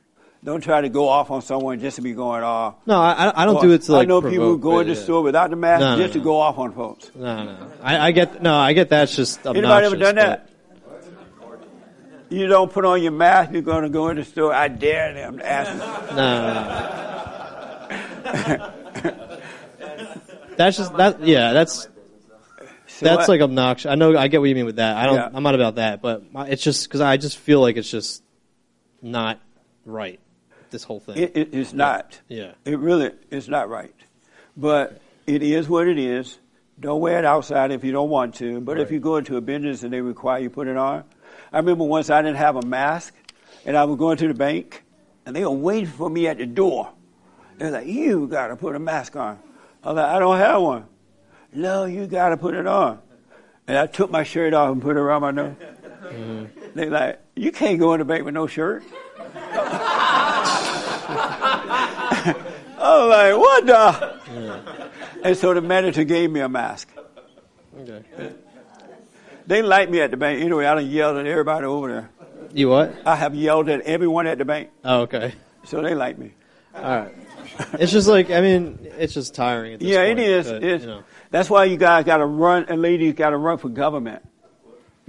Don't try to go off on someone just to be going off. No, I- I- I don't Or do it to, I like, know people who go but, in the yeah. store without the mask No, no, just to go off on folks. No, no, I, I get no, I get that's just obnoxious. Anybody ever done that? You don't put on your mask. You're going to go in the store. I dare them to ask. No, no, no. *laughs* That's just that. Yeah, that's that's like obnoxious. I know. I get what you mean with that. I don't. Yeah. I'm not about that. But my, it's just because I just feel like it's just not right. This whole thing. It, it, it's not. Yeah. It really is not right. But it is what it is. Don't wear it outside if you don't want to. But if you go into a business and they require you put it on. I remember once I didn't have a mask and I was going to the bank and they were waiting for me at the door. They're like, you got to put a mask on. I was like, I don't have one. No, you got to put it on. And I took my shirt off and put it around my nose. Mm-hmm. They're like, you can't go in the bank with no shirt. *laughs* I was like, what the? And so the manager gave me a mask. Okay. They like me at the bank. Anyway, I done yelled at everybody over there. You what? I have yelled at everyone at the bank. Oh, okay. So they like me. All right. *laughs* It's just like I mean, it's just tiring. At this yeah, point, it is. but, It's- you know. That's why you guys got to run, and ladies got to run for government.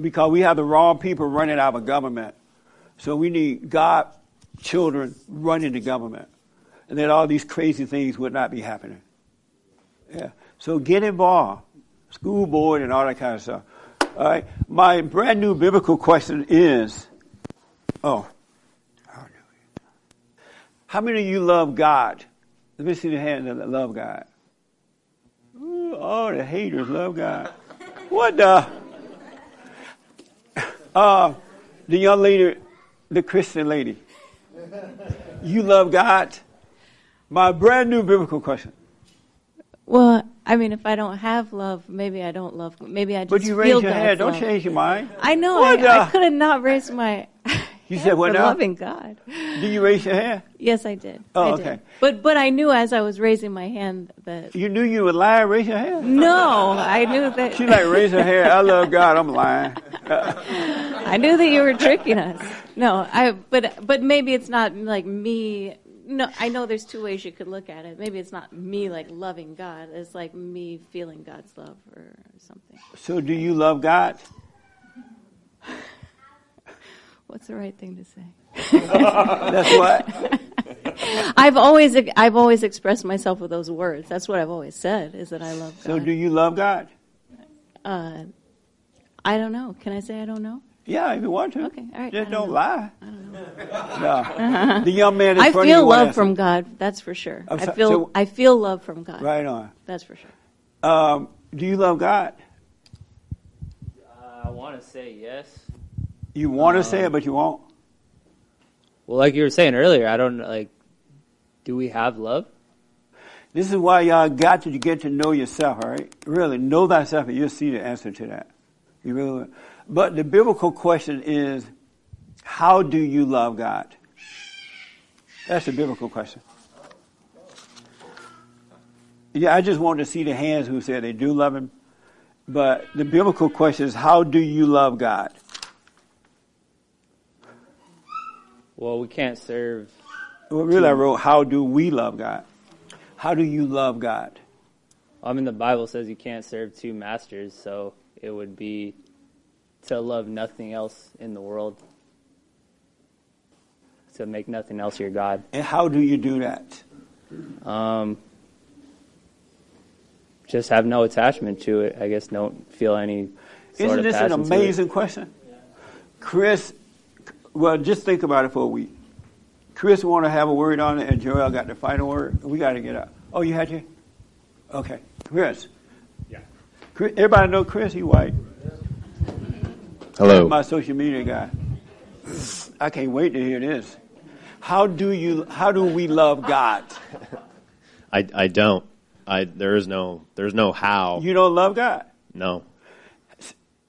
Because we have the wrong people running our government. So we need God children running the government. And then all these crazy things would not be happening. Yeah. So get involved. School board and all that kind of stuff. All right. My brand new biblical question is, oh, how many of you love God? Let me see the hand that love God. Ooh, all the haters love God. What the? *laughs* Uh, the young lady, the Christian lady. You love God? My brand new biblical question. Well, I mean, if I don't have love, maybe I don't love. Maybe I just But you raise your God's hand. Don't change your mind. I know. I, I could have not raised my. *laughs* *laughs* You hand said what for now? Loving God. Do you raise your hand? Yes, I did. Oh, I okay. Did. But but I knew as I was raising my hand that. You knew you would lie. Raise your hand. No, I knew that. She like raise her hand. I love God. I'm lying. *laughs* I knew that you were tricking us. No, I. But but maybe it's not like me. No, I know there's two ways you could look at it. Maybe it's not me like loving God. It's like me feeling God's love or something. So do you love God? *laughs* What's the right thing to say? *laughs* That's what. *laughs* I've always I've always expressed myself with those words. That's what I've always said is that I love God. So do you love God? Uh, I don't know. Can I say I don't know? Yeah, if you want to. Okay, all right. Just I don't, know. lie. I don't know. No. The young man in I front feel of you love from God. That's for sure. I'm I feel so- I feel love from God. Right on. That's for sure. Um, do you love God? I want to say yes. You want to say it, but you won't. Well, like you were saying earlier, I don't like. Do we have love? This is why y'all got to get to know yourself, all right? Really, know thyself, and you'll see the answer to that. You really will. But the biblical question is, how do you love God? That's the biblical question. Yeah, I just wanted to see the hands who said they do love him. But the biblical question is, how do you love God? Well, we can't serve. Well, really, I wrote, how do we love God? How do you love God? I mean, the Bible says you can't serve two masters, so it would be to love nothing else in the world, to make nothing else your God. And how do you do that? Um, just have no attachment to it. I guess don't feel any sort Isn't of this an passion to it. amazing question? Chris, well, just think about it for a week. Chris want to have a word on it, and Joel got the final word. We got to get up. Oh, you had to? Okay. Chris. Yeah. Chris, everybody know Chris? He white. Hello. My social media guy. I can't wait to hear this. How do you? How do we love God? I, I don't. I there is no there's no how. You don't love God. No.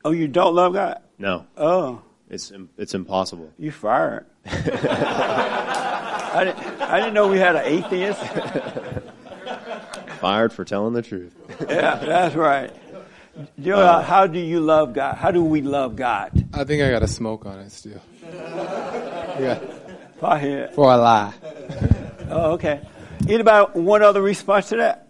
Oh, you don't love God. No. Oh, It's it's impossible. you fired. *laughs* I didn't, I didn't know we had an atheist. Fired for telling the truth. yeah, that's right. Joel, Uh, how do you love God? How do we love God? I think I got a smoke on it still. yeah. Go ahead. For a lie. Oh, okay. Anybody one other response to that?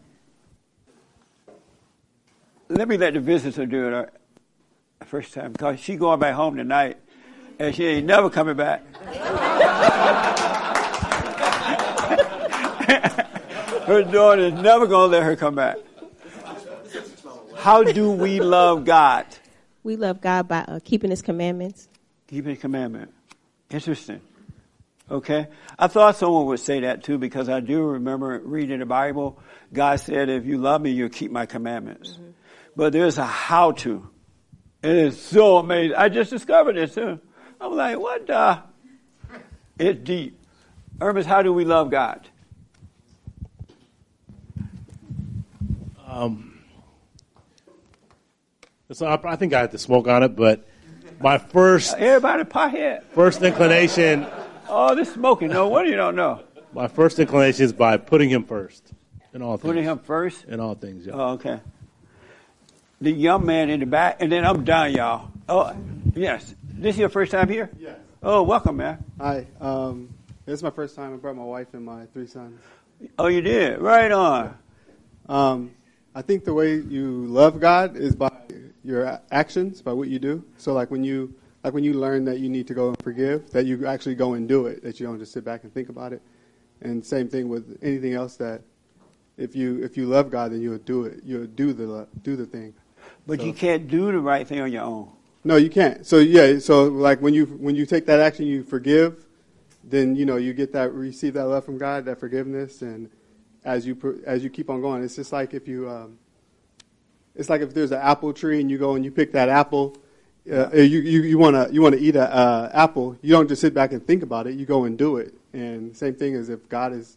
Let me let the visitor do it uh, first time because she's going back home tonight and she ain't never coming back. *laughs* her daughter is never going to let her come back. How do we love God? We love God by uh, keeping His commandments. Keeping His commandment. Interesting. Okay. I thought someone would say that too because I do remember reading the Bible. God said, if you love me, you'll keep my commandments. But there's a how to. It is so amazing. I just discovered this too. I'm like, what the? It's deep. Ernest, how do we love God? Um, so I, I think I had to smoke on it, but my first Everybody pothead. first inclination, Oh, this smoking. No wonder you don't know. my first inclination is by putting him first in all things. Putting him first? in all things. Yeah. Oh, okay. The young man in the back, and then I'm done, y'all. Oh, yes. This is your first time here? Yes. Oh, welcome, man. Hi. Um, this is my first time. I brought my wife and my three sons. Oh, you did? Right on. Um, I think the way you love God is by your actions, by what you do. So, like when you like when you learn that you need to go and forgive, that you actually go and do it. That you don't just sit back and think about it. And same thing with anything else. That if you if you love God, then you'll do it. You'll do the do the thing. But So- you can't do the right thing on your own. No, you can't. So yeah, so like when you when you take that action, you forgive, then you know you get that receive that love from God, that forgiveness, and as you as you keep on going, it's just like if you, um, it's like if there's an apple tree and you go and you pick that apple, uh, you you you want to you want to eat a uh, apple, you don't just sit back and think about it, you go and do it. And same thing as if God is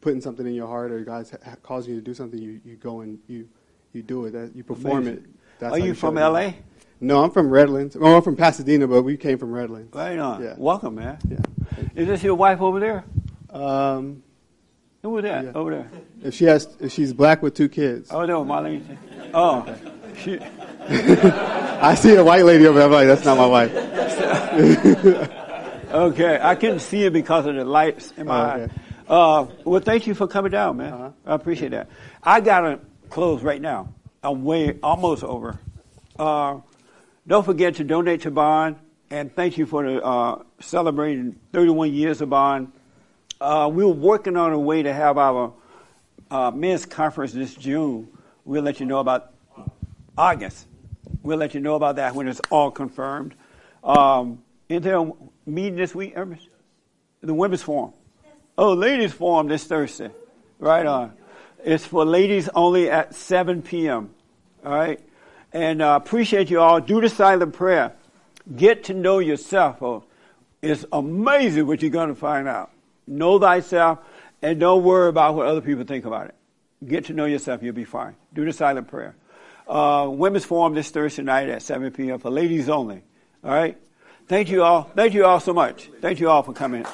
putting something in your heart or God's ha- causing you to do something, you, you go and you you do it, that you perform Amazing. it. That's Are you from it. LA? No, I'm from Redlands. Well, I'm from Pasadena, but we came from Redlands. Right on. Yeah. Welcome, man. Yeah. Is this your wife over there? Um, Who was that? Over there. if she has, if she's black with two kids. Oh, no, Marlene. Oh, she. *laughs* I see a white lady over there. I'm like, that's not my wife. *laughs* okay, I couldn't see it because of the lights in my Oh, eye. okay. Uh, well, thank you for coming down, man. Uh-huh. I appreciate that. I gotta close right now. I'm way almost over. Uh, don't forget to donate to Bond, and thank you for the uh, celebrating 31 years of Bond. Uh, We're working on a way to have our uh, men's conference this June. We'll let you know about August. We'll let you know about that when it's all confirmed. Um, is there a meeting this week? The women's forum. Oh, ladies forum this Thursday. Right on. It's for ladies only at 7 p.m. All right. And uh, appreciate you all. Do the silent prayer. Get to know yourself. Oh, it's amazing what you're going to find out. Know thyself and don't worry about what other people think about it. Get to know yourself. You'll be fine. Do the silent prayer. Uh, women's forum this Thursday night at 7 p.m. for ladies only. All right. Thank you all. Thank you all so much. Thank you all for coming.